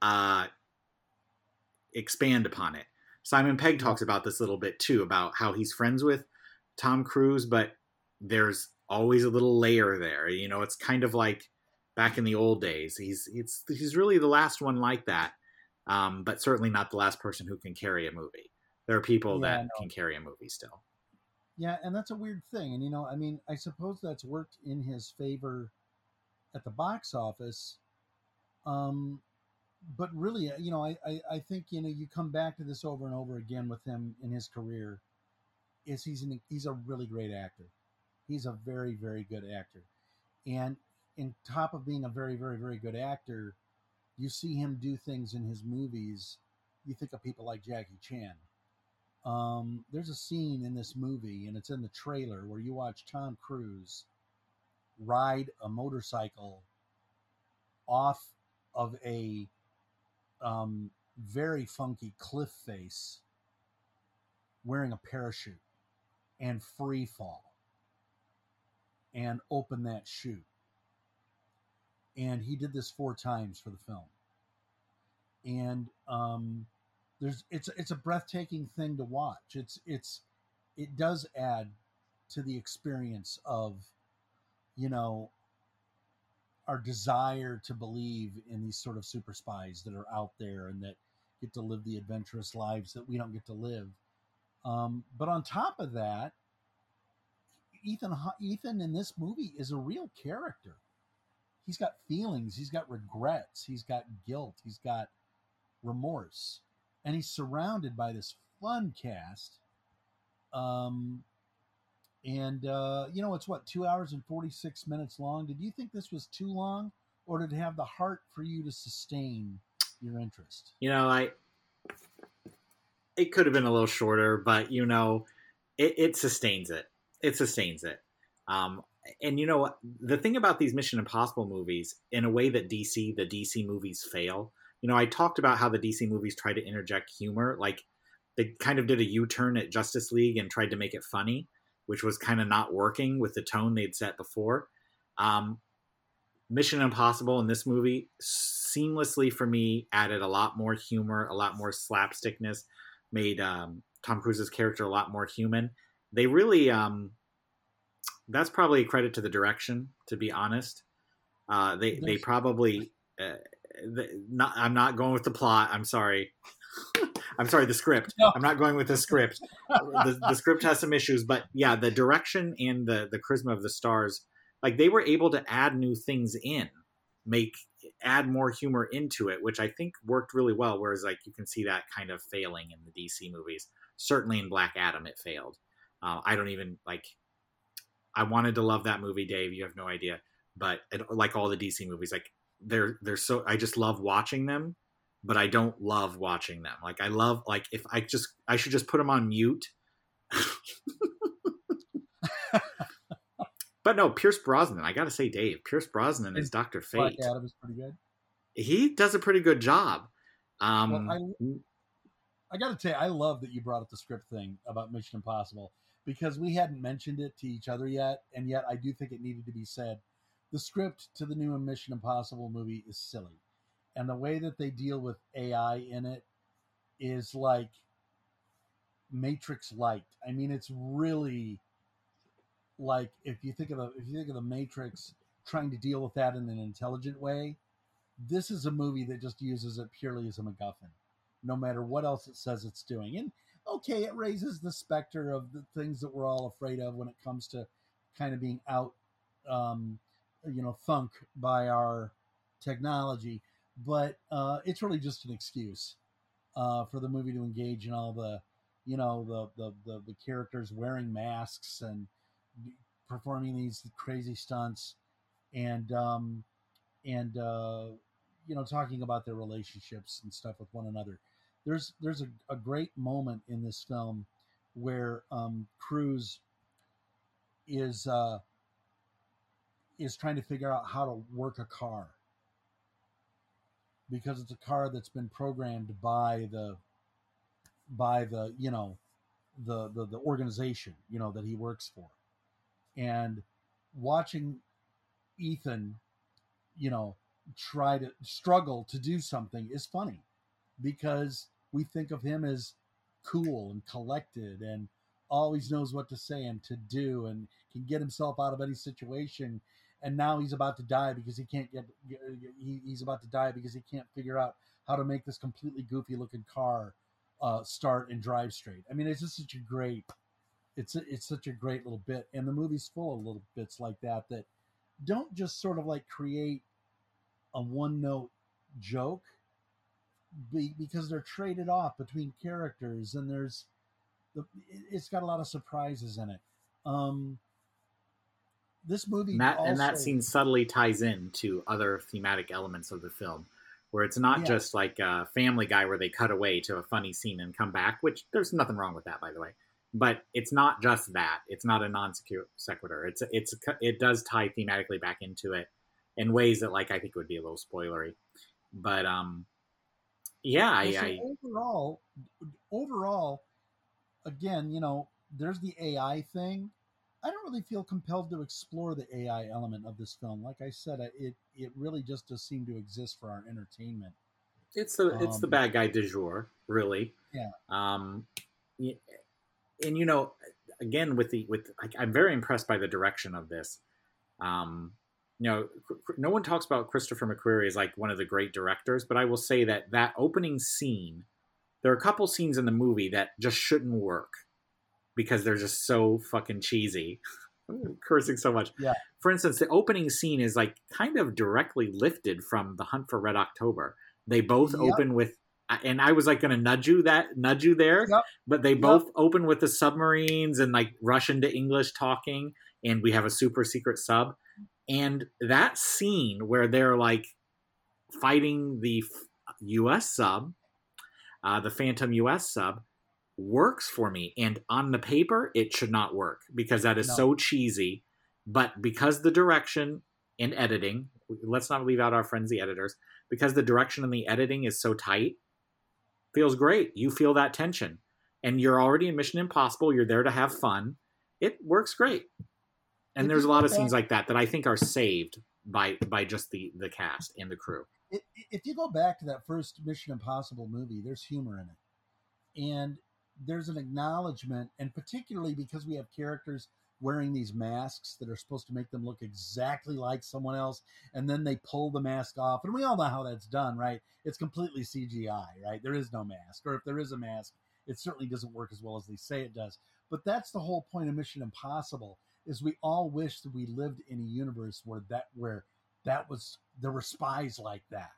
uh expand upon it. Simon Pegg talks about this a little bit too, about how he's friends with Tom Cruise, but there's always a little layer there. You know, it's kind of like back in the old days. He's it's he's really the last one like that um, but certainly not the last person who can carry a movie. There are people yeah, that can carry a movie still. Yeah, and that's a weird thing. And you know, I mean, I suppose that's worked in his favor at the box office. Um, but really, uh, you know, I, I, I think you know you come back to this over and over again with him in his career. Is he's an, he's a really great actor. He's a very very good actor, and in top of being a very very very good actor, you see him do things in his movies, you think of people like Jackie Chan. Um, there's a scene in this movie, and it's in the trailer, where you watch Tom Cruise ride a motorcycle off of a um, very funky cliff face wearing a parachute and free fall and open that chute and he did this four times for the film. And um, there's it's it's a breathtaking thing to watch. It's it's it does add to the experience of you know our desire to believe in these sort of super spies that are out there and that get to live the adventurous lives that we don't get to live Um, but on top of that, Ethan Ethan in this movie is a real character. He's got feelings, he's got regrets, he's got guilt, he's got remorse, and he's surrounded by this fun cast. Um, and uh, you know it's what two hours and 46 minutes long? Did you think this was too long or did it have the heart for you to sustain your interest? You know i it could have been a little shorter but you know it, it sustains it. It sustains it. Um, and you know the thing about these mission impossible movies in a way that dc the dc movies fail you know i talked about how the dc movies try to interject humor like they kind of did a u-turn at justice league and tried to make it funny which was kind of not working with the tone they'd set before. Um, Mission Impossible in this movie seamlessly for me added a lot more humor, a lot more slapstickness, made um, Tom Cruise's character a lot more human. They really, um, that's probably a credit to the direction, to be honest. Uh, they they probably, uh, the, not, I'm not going with the plot. I'm sorry. I'm sorry, the script. No. I'm not going with the script. the, the script has some issues, but yeah, the direction and the the charisma of the stars, like they were able to add new things in, make add more humor into it, which I think worked really well. Whereas like you can see that kind of failing in the DC movies. Certainly in Black Adam, it failed. Uh, I don't even like. I wanted to love that movie, Dave. You have no idea, but it, like all the DC movies, like they're they're so I just love watching them but I don't love watching them. Like I love like if I just I should just put them on mute. but no, Pierce Brosnan. I got to say, Dave, Pierce Brosnan is Doctor Fate. Black Adam is pretty good. He does a pretty good job. Um, well, I, I got to tell you, I love that you brought up the script thing about Mission Impossible because we hadn't mentioned it to each other yet, and yet I do think it needed to be said. The script to the new Mission Impossible movie is silly and the way that they deal with AI in it is like Matrix light. I mean, it's really like if you think of the if you think of the Matrix trying to deal with that in an intelligent way, this is a movie that just uses it purely as a MacGuffin, no matter what else it says it's doing. And okay, it raises the specter of the things that we're all afraid of when it comes to kind of being out, um, you know, thunk by our technology but uh, it's really just an excuse uh, for the movie to engage in all the, you know, the, the the, the characters wearing masks and performing these crazy stunts, and um, and uh, you know, talking about their relationships and stuff with one another. There's there's a, a great moment in this film where um, Cruise is uh, is trying to figure out how to work a car because it's a car that's been programmed by the by the you know the the, the organization you know that he works for. And watching ethan you know try to struggle to do something is funny because we think of him as cool and collected and always knows what to say and to do and can get himself out of any situation and now he's about to die because he can't get, he, he's about to die because he can't figure out how to make this completely goofy looking car uh, start and drive straight. I mean, it's just such a great, it's a, it's such a great little bit, and the movie's full of little bits like that that don't just sort of like create a one note joke, be, because they're traded off between characters, and there's, the, it's got a lot of surprises in it. Um, this movie and that, also... and that scene subtly ties in to other thematic elements of the film where it's not yeah. just like a family guy where they cut away to a funny scene and come back which there's nothing wrong with that by the way. But it's not just that. It's not a non sequitur. It's it's it does tie thematically back into it in ways that like i think would be a little spoilery. But um yeah I, so I overall overall again you know there's the ai thing I don't really feel compelled to explore the AI element of this film. Like I said, it it really just does seem to exist for our entertainment. It's the um, it's the um, bad guy du jour, really. Yeah. Um, and you know, again with the with I'm very impressed by the direction of this. Um, you know, no one talks about Christopher McQuarrie as like one of the great directors, but I will say that that opening scene, there are a couple scenes in the movie that just shouldn't work because they're just so fucking cheesy. I'm cursing so much. Yeah. For instance, the opening scene is like kind of directly lifted from The Hunt for Red October. They both Yep. open with and I was like going to nudge you that nudge you there, Yep. but they both open with the submarines and like Russian to English talking, and we have a super secret sub. And that scene where they're like fighting the U.S. sub, uh, the Phantom U.S. sub, works for me. And on the paper, it should not work because that is No. so cheesy. But because the direction and editing, let's not leave out our friends, the editors, because the direction and the editing is so tight, feels great. You feel that tension. And you're already in Mission Impossible. You're there to have fun. It works great. And If there's a lot of scenes back- like that that I think are saved by by just the the cast and the crew. if you go back to that first Mission Impossible movie, there's humor in it, and there's an acknowledgement, and particularly because we have characters wearing these masks that are supposed to make them look exactly like someone else, and then they pull the mask off, and we all know how that's done, right? It's completely CGI, right? There is no mask, or if there is a mask, it certainly doesn't work as well as they say it does. But that's the whole point of Mission Impossible is we all wish that we lived in a universe where that where that was there were spies like that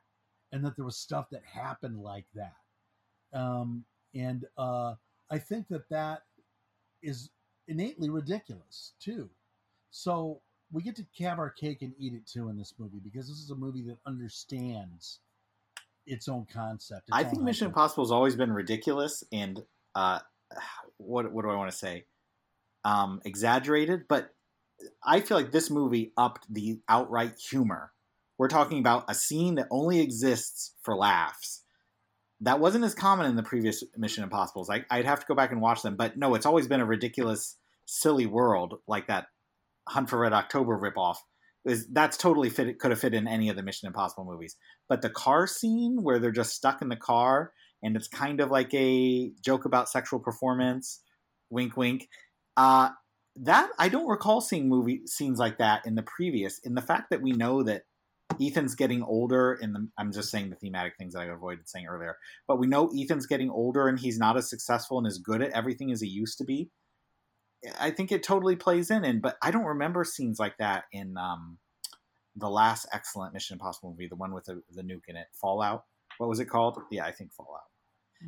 and that there was stuff that happened like that um, and uh, i think that that is innately ridiculous too so we get to have our cake and eat it too in this movie because this is a movie that understands its own concept its I own think Mission. Impossible has always been ridiculous and uh, what what do I want to say? Um, exaggerated, but I feel like this movie upped the outright humor. We're talking about a scene that only exists for laughs. That wasn't as common in the previous Mission Impossibles. I, I'd have to go back and watch them, but no, it's always been a ridiculous, silly world like that Hunt for Red October ripoff. Is that's totally fit? It could have fit in any of the Mission Impossible movies. But the car scene where they're just stuck in the car and it's kind of like a joke about sexual performance, wink, wink. Uh, that I don't recall seeing movie scenes like that in the previous. In the fact that we know that Ethan's getting older, and the, I'm just saying the thematic things that I avoided saying earlier. But we know Ethan's getting older and he's not as successful and as good at everything as he used to be. I think it totally plays in, and but I don't remember scenes like that in um, the last excellent Mission Impossible movie, the one with the, the nuke in it, Fallout. What was it called? Yeah, I think Fallout.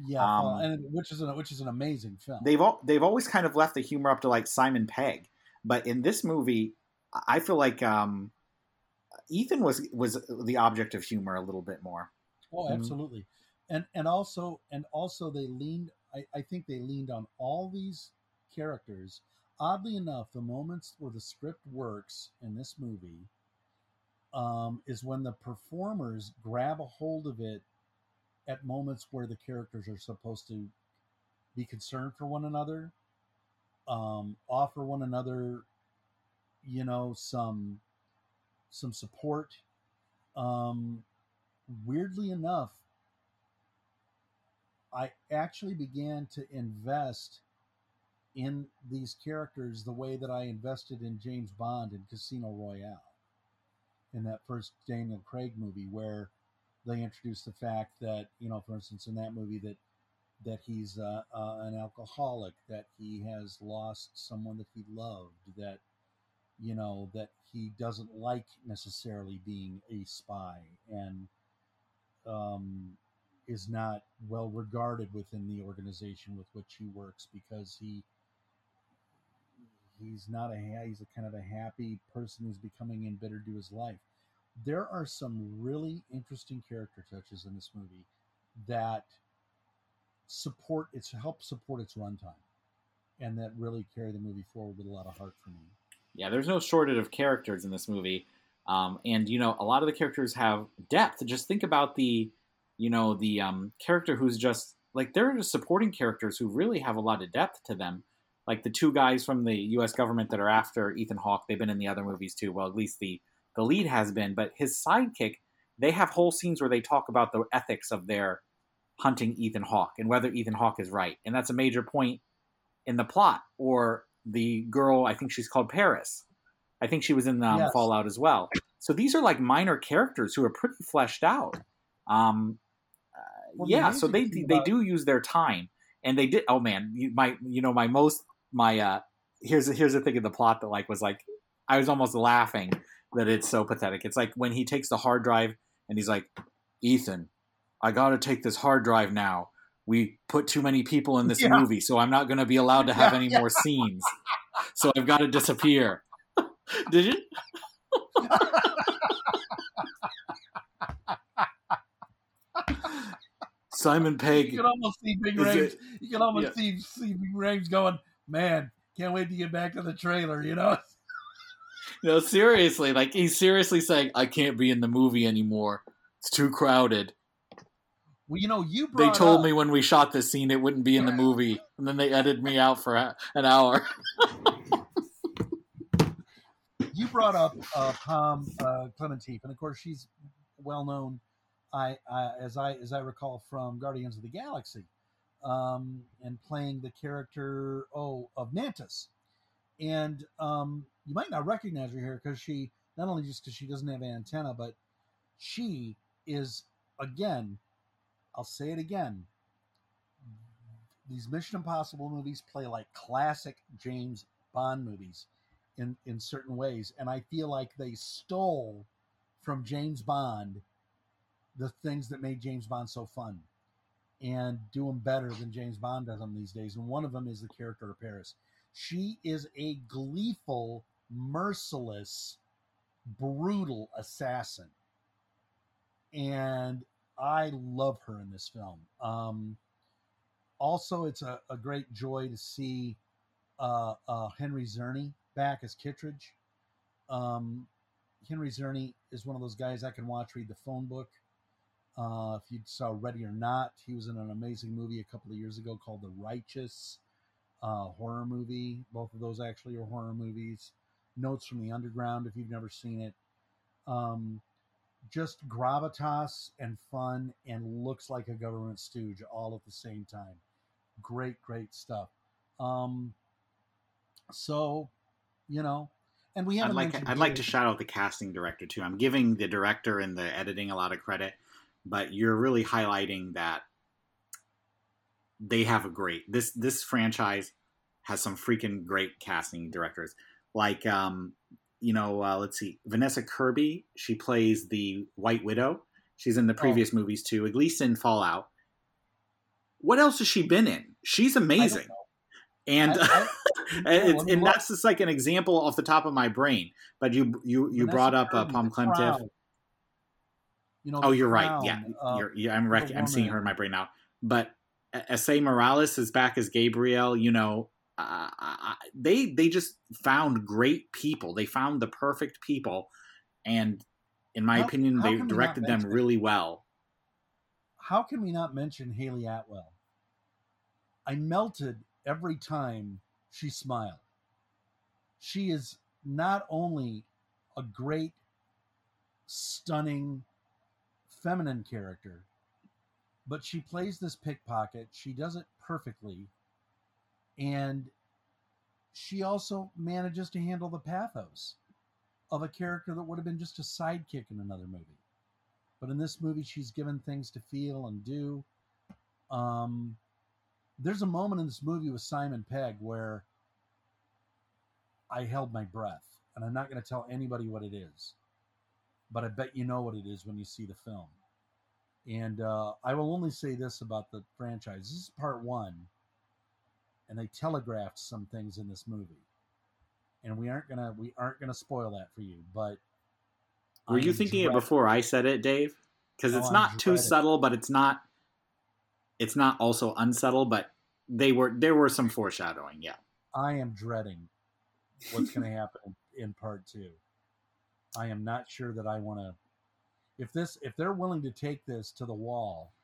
yeah um, and which is an, which is an amazing film They've all they've always kind of left the humor up to like Simon Pegg, but in this movie, I feel like um, Ethan was was the object of humor a little bit more. Oh, Mhm. absolutely. And and also and also they leaned I, I think they leaned on all these characters. Oddly enough, the moments where the script works in this movie um, is when the performers grab a hold of it at moments where the characters are supposed to be concerned for one another, um, offer one another, you know, some some support. Um, weirdly enough, I actually began to invest in these characters the way that I invested in James Bond in Casino Royale, in that first Daniel Craig movie, where they introduced the fact that you know, for instance, in that movie that that he's uh, uh, an alcoholic, that he has lost someone that he loved, that you know that he doesn't like necessarily being a spy, and um, is not well regarded within the organization with which he works because he he's not a he's a kind of a happy person who's becoming embittered to his life. There are some really interesting character touches in this movie that support its help support its runtime and that really carry the movie forward with a lot of heart for me. Yeah, there's no shortage of characters in this movie, um, and you know a lot of the characters have depth. Just think about the, you know, the um, character who's just like they're just supporting characters who really have a lot of depth to them. Like the two guys from the U.S. government that are after Ethan Hawke, they've been in the other movies too. Well, at least the the lead has been, but his sidekick, they have whole scenes where they talk about the ethics of their hunting Ethan Hawke and whether Ethan Hawke is right, and that's a major point in the plot. Or the girl, I think she's called Paris. I think she was in um, Yes. Fallout as well. So these are like minor characters who are pretty fleshed out. Um, uh, Well, yeah, so they they about- do use their time, and they did. Oh man, you, my you know my most my uh here's here's the thing in the plot that like was like I was almost laughing that it's so pathetic. It's like when he takes the hard drive and he's like, Ethan, I got to take this hard drive now. We put too many people in this yeah. movie, so I'm not going to be allowed to have yeah, any yeah. more scenes. So I've got to disappear. Did you? Simon Pegg. You can almost see Ving Rhames. You can almost see, see Ving Rhames going, man, can't wait to get back to the trailer, you know? no, seriously. Like, he's seriously saying, I can't be in the movie anymore. It's too crowded. Well, you know, you They told up... me when we shot this scene it wouldn't be in the movie, and then they edited me out for an hour. you brought up uh, Pom uh, Klementieff, and of course, she's well known. I, I, as I as I recall from Guardians of the Galaxy, um, and playing the character oh of Mantis, and um, you might not recognize her here because she not only just because she doesn't have an antenna, but she is again. I'll say it again. These Mission Impossible movies play like classic James Bond movies in in certain ways, and I feel like they stole from James Bond the things that made James Bond so fun and do them better than James Bond does them these days. And one of them is the character of Paris. She is a gleeful, merciless, brutal assassin. And I love her in this film. Um, also, it's a, a, great joy to see uh, uh, Henry Czerny back as Kittredge. Um, Henry Czerny is one of those guys I can watch read the phone book uh, if you saw Ready or Not, he was in an amazing movie a couple of years ago called The Righteous, uh, horror movie. Both of those actually are horror movies. Notes from the Underground, if you've never seen it. Um, just gravitas and fun and looks like a government stooge all at the same time. Great, great stuff. Um, so, you know, and we have I'd like I'd like to shout out the casting director too. I'm giving the director and the editing a lot of credit but you're really highlighting that they have a great this this franchise has some freaking great casting directors like um you know uh, let's see vanessa kirby she plays the white widow she's in the oh. previous oh. movies too at least in fallout what else has she been in she's amazing and I, I, and, and that's just like an example off the top of my brain but you you you vanessa brought up uh, Pom Klementieff you know. Oh, you're right. Yeah, you're, yeah I'm rec- I'm seeing her in my brain now. But Esai Morales is back as Gabriel. You know, uh, they they just found great people. They found the perfect people, and in my how, opinion, how they directed them really well. How can we not mention Hayley Atwell? I melted every time she smiled. She is not only a great, stunning feminine character, but she plays this pickpocket. She does it perfectly. And she also manages to handle the pathos of a character that would have been just a sidekick in another movie. But in this movie, she's given things to feel and do. Um, there's a moment in this movie with Simon Pegg where I held my breath, and I'm not going to tell anybody what it is but I bet you know what it is when you see the film. And uh, I will only say this about the franchise: this is part one, and they telegraphed some things in this movie, and we aren't gonna we aren't gonna spoil that for you. But were you thinking it before I said it, Dave? Because oh, it's oh, not too subtle, but it's not it's not also unsubtle. But they were there were some foreshadowing. Yeah, I am dreading what's going to happen in part two. I am not sure that I want to. If this, if they're willing to take this to the wall,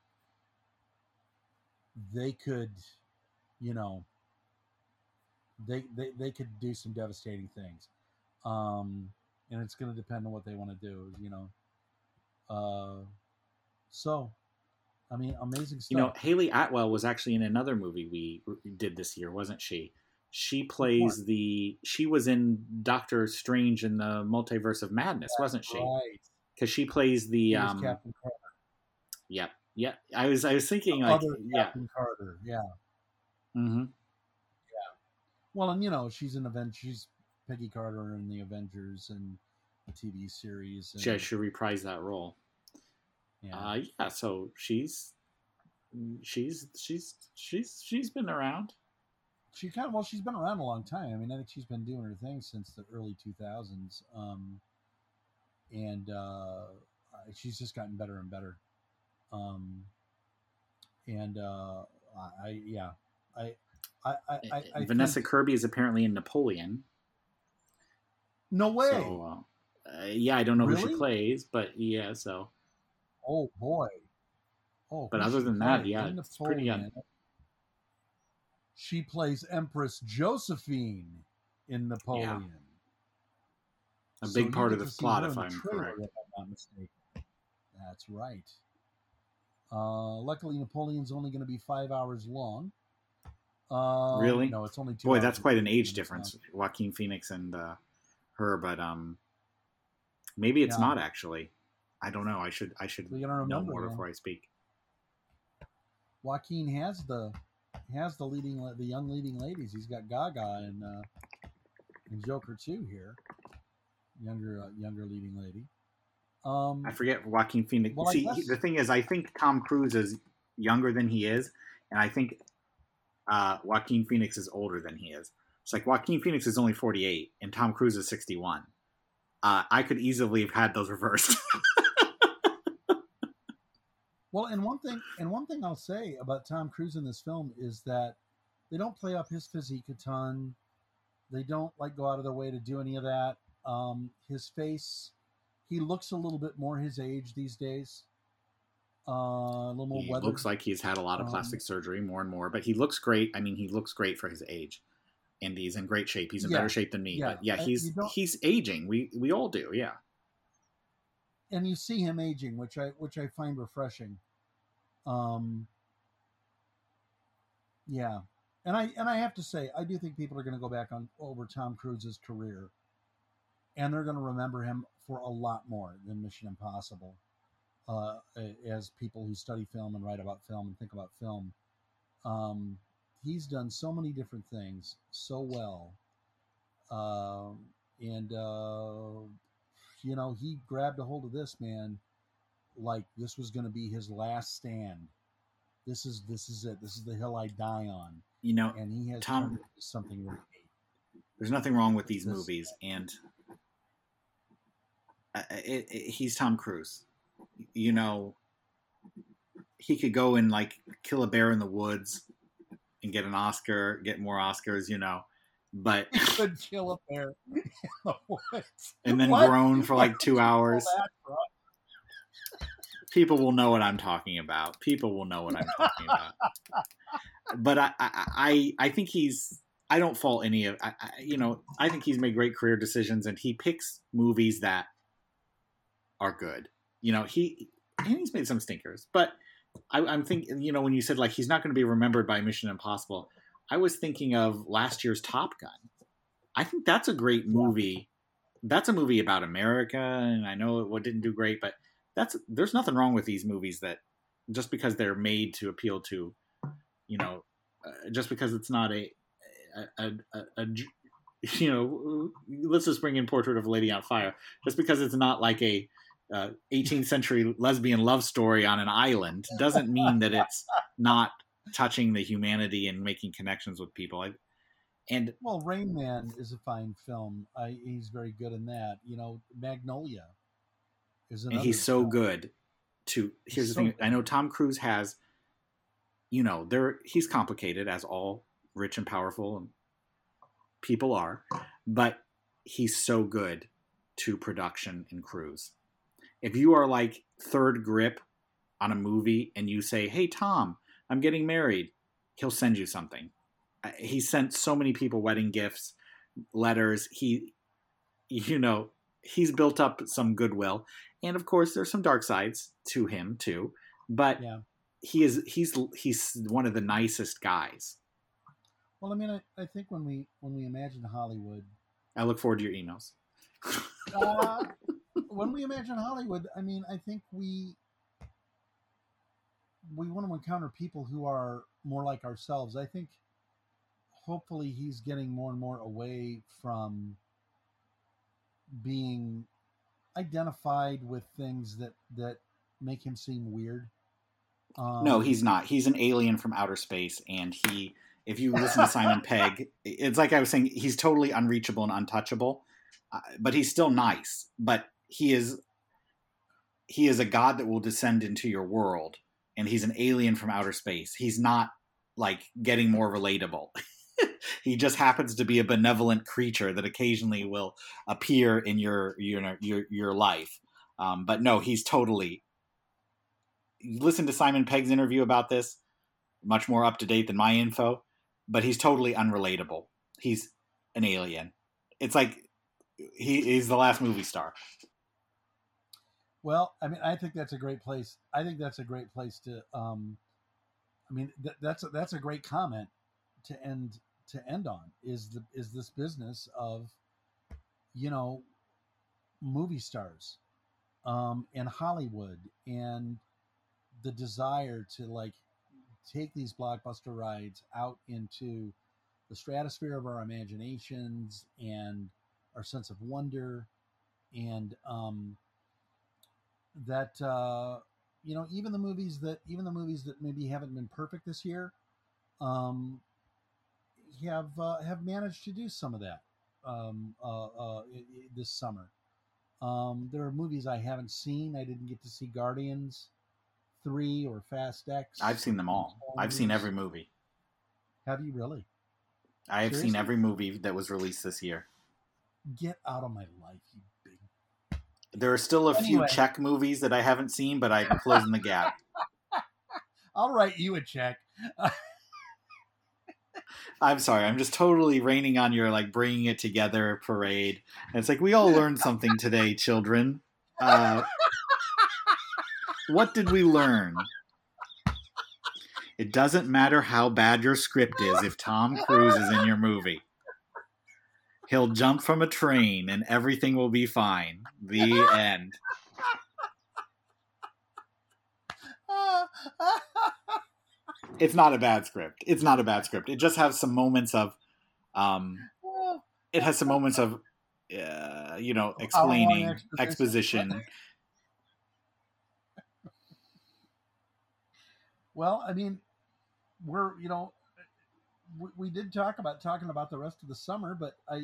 they could, you know, they they, they could do some devastating things, um, and it's going to depend on what they want to do, you know. Uh, so, I mean, amazing stuff. You know, Hayley Atwell was actually in another movie we did this year, wasn't she? She plays the. She was in Doctor Strange in the Multiverse of Madness, That's wasn't she? Right. Because she plays the. She um, Captain Carter. Yep. Yeah. I was. I was thinking like. Other yeah. Captain Carter. Yeah. Mm-hmm. Well, and you know, she's an event. She's Peggy Carter in the Avengers and the TV series. And, She should reprise that role. yeah. Uh, yeah, so she's she's she's she's she's been around. she kind of well, she's been around a long time. I mean, I think she's been doing her thing since the early 2000s. Um, and uh, she's just gotten better and better. Um, and uh, I, I yeah, I, I, I, I, Vanessa think- Kirby is apparently in Napoleon. no way. So uh, uh, yeah, I don't know who she plays, but yeah, so oh boy. Oh, But other than that, yeah, it's pretty, Napoleon, She plays Empress Josephine in Napoleon. a big you part of the plot, if I'm trailer, correct. If I'm not mistaken. That's right. Uh, luckily, Napoleon's only going to be five hours long. Um, Really? No, it's only two. Boy, that's quite an age difference, Joaquin Phoenix and uh, her. But um, maybe it's Yeah. not actually. I don't know. I should I should We gotta know more man. before I speak. Joaquin has the has the leading the young leading ladies. He's got Gaga and uh, and Joker too here. Younger uh, younger leading lady. Um, I forget Joaquin Phoenix. Well, See, guess- the thing is, I think Tom Cruise is younger than he is, and I think uh, Joaquin Phoenix is older than he is. It's like Joaquin Phoenix is only 48, and Tom Cruise is 61. Uh, I could easily have had those reversed. Well, and one thing, and one thing I'll say about Tom Cruise in this film is that they don't play up his physique a ton. They don't like go out of their way to do any of that. Um, his face, he looks a little bit more his age these days. Uh, a little more he weathered. looks like he's had a lot of Um, plastic surgery, more and more, but he looks great. I mean, he looks great for his age, and he's in great shape. He's in Yeah. better shape than me. Yeah. But yeah, he's he's aging. We we all do. Yeah. and you see him aging, which I which I find refreshing. Um, yeah, and I and I have to say, I do think people are going to go back on over Tom Cruise's career, and they're going to remember him for a lot more than Mission Impossible. Uh, as people who study film and write about film and think about film, um, he's done so many different things so well, um, and uh, you know he grabbed a hold of this man like this was going to be his last stand. This is this is it. This is the hill I die on, You know, and he has Tom- turned it into something there's nothing wrong with these This- movies, and uh, it, it, he's Tom Cruise. You know, he could go and like kill a bear in the woods and get an Oscar, get more Oscars. You know, but He could kill a bear in the woods. and then What? groan for like two would you call hours. people will know what I'm talking about. People will know what I'm talking about. But I, I, I, I think he's. I don't fault any of. I, I, you know, I think he's made great career decisions, and he picks movies that are good. You know, he and he's made some stinkers, but I, I'm thinking. You know, when you said like he's not going to be remembered by Mission Impossible, I was thinking of last year's Top Gun. I think that's a great movie. That's a movie about America, and I know it didn't do great, but that's there's nothing wrong with these movies that just because they're made to appeal to, you know, uh, just because it's not a a a you know, let's just bring in Portrait of a Lady on Fire. Just because it's not like a uh, 18th century lesbian love story on an island doesn't mean that it's not touching the humanity and making connections with people. I, and Well, Rain Man is a fine film. I, he's very good in that. You know, Magnolia is and another. he's so film. good to here's He's the so thing good. i know tom cruise has you know there he's complicated as all rich and powerful people are but he's so good to production and crews if you are like third grip on a movie and you say hey tom i'm getting married he'll send you something. Uh, he sent so many people wedding gifts letters. He you know he's built up some goodwill. And of course there's some dark sides to him too. But Yeah. he is he's he's one of the nicest guys. Well, I mean, I, I think when we when we imagine Hollywood, i look forward to your emails. Uh, when we imagine Hollywood, I mean, I think we we want to encounter people who are more like ourselves. I think hopefully he's getting more and more away from being identified with things that that make him seem weird. Um, no, he's not. He's an alien from outer space, and he. If you listen to Simon Pegg, it's like I was saying, he's totally unreachable and untouchable, uh, but he's still nice. But he is he is a god that will descend into your world, and he's an alien from outer space. He's not like getting more relatable. he just happens to be a benevolent creature that occasionally will appear in your your your, your life. Um, but no, he's totally. Listen to Simon Pegg's interview about this, much more up to date than my info, but he's totally unrelatable. He's an alien. It's like he, he's the last movie star. Well, I mean, I think that's a great place. I think that's a great place to. Um, I mean, th- that's a, that's a great comment to end to end on. Is the is this business of, you know, movie stars, um, and Hollywood, and the desire to like take these blockbuster rides out into the stratosphere of our imaginations and our sense of wonder and um, that uh, you know even the movies that even the movies that maybe haven't been perfect this year um, have uh, have managed to do some of that um, uh, uh this summer. Um, there are movies I haven't seen. I didn't get to see Guardians three or Fast X. I've seen them all. I've seen every movie. Have you really? I have Seriously? seen every movie that was released this year. Get out of my life, you there are still a anyway. few check movies that I haven't seen, but I'm closing the gap. I'll write you a check. I'm sorry. I'm just totally raining on your like bringing it together parade. And it's like we all learned something today, children. Uh, what did we learn? It doesn't matter how bad your script is if Tom Cruise is in your movie. He'll jump from a train and everything will be fine. The end. it's not a bad script. It's not a bad script. It just has some moments of, um, it has some moments of, uh, you know, explaining exposition. exposition. well, I mean, we're you know we, we did talk about talking about the rest of the summer, but I,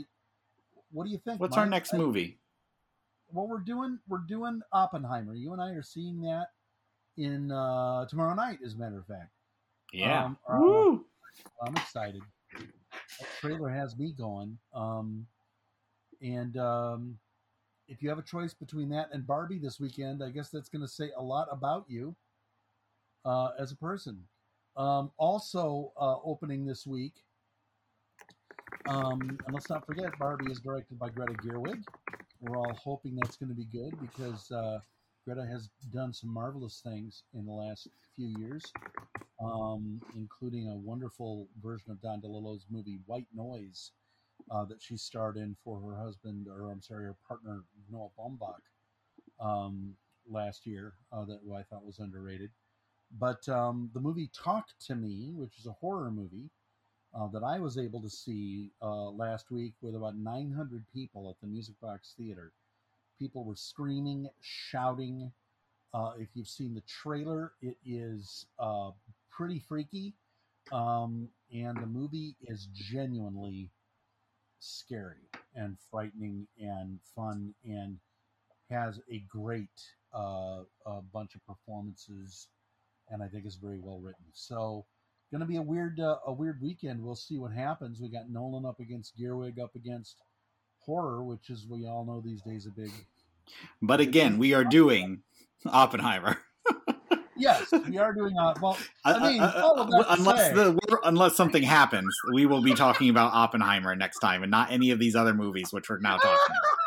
what do you think? What's Mike? our next I, movie? Well, we're doing we're doing Oppenheimer. You and I are seeing that in uh, tomorrow night, as a matter of fact. Yeah. Um, uh, I'm excited. That trailer has me going. Um, and um, if you have a choice between that and Barbie this weekend, I guess that's going to say a lot about you uh, as a person. Um, also uh, opening this week, um, and let's not forget, Barbie is directed by Greta Gerwig. We're all hoping that's going to be good because uh, Greta has done some marvelous things in the last few years, um, including a wonderful version of Don DeLillo's movie White Noise uh, that she starred in for her husband, or I'm sorry, her partner Noah Baumbach um, last year uh, that I thought was underrated. But um, the movie Talk to Me, which is a horror movie uh, that I was able to see uh, last week with about 900 people at the Music Box Theater. People were screaming, shouting. Uh, if you've seen the trailer, it is uh, pretty freaky. Um, and the movie is genuinely scary and frightening and fun and has a great uh, a bunch of performances and I think is very well written. So, going to be a weird uh, a weird weekend. We'll see what happens. We got Nolan up against Gerwig up against horror, which is we all know these days a big. But again, we are doing Oppenheimer. yes, we are doing. Uh, well, I mean, uh, unless the unless something happens, we will be talking about Oppenheimer next time, and not any of these other movies which we're now talking about.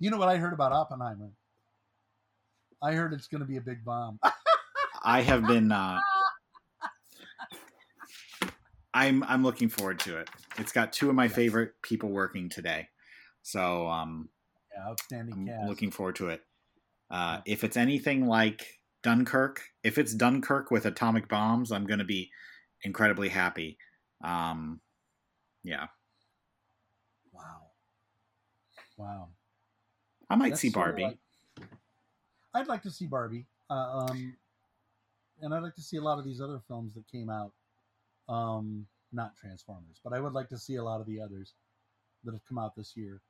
You know what I heard about Oppenheimer? I heard it's going to be a big bomb. I have been. Uh, I'm I'm looking forward to it. It's got two of my yeah. favorite people working today, so um, yeah, outstanding. I'm cast. looking forward to it. Uh. If it's anything like Dunkirk. If it's Dunkirk with atomic bombs, I'm going to be incredibly happy. Um, yeah. Wow. Wow. I might That's see Barbie. Like, I'd like to see Barbie. Uh, um, and I'd like to see a lot of these other films that came out. Um, not Transformers, but I would like to see a lot of the others that have come out this year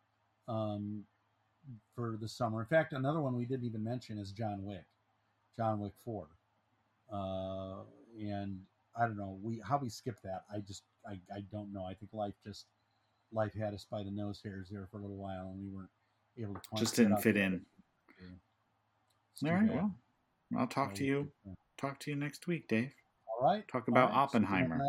um, for the summer. In fact, another one we didn't even mention is John Wick, John Wick Four, uh, and I don't know we how we skipped that. I just I, I don't know. I think life just life had us by the nose hairs there for a little while, and we weren't able to just didn't fit in. All right, bad. well, I'll talk to you. Talk to you next week, Dave. All right. Talk about right. Oppenheimer.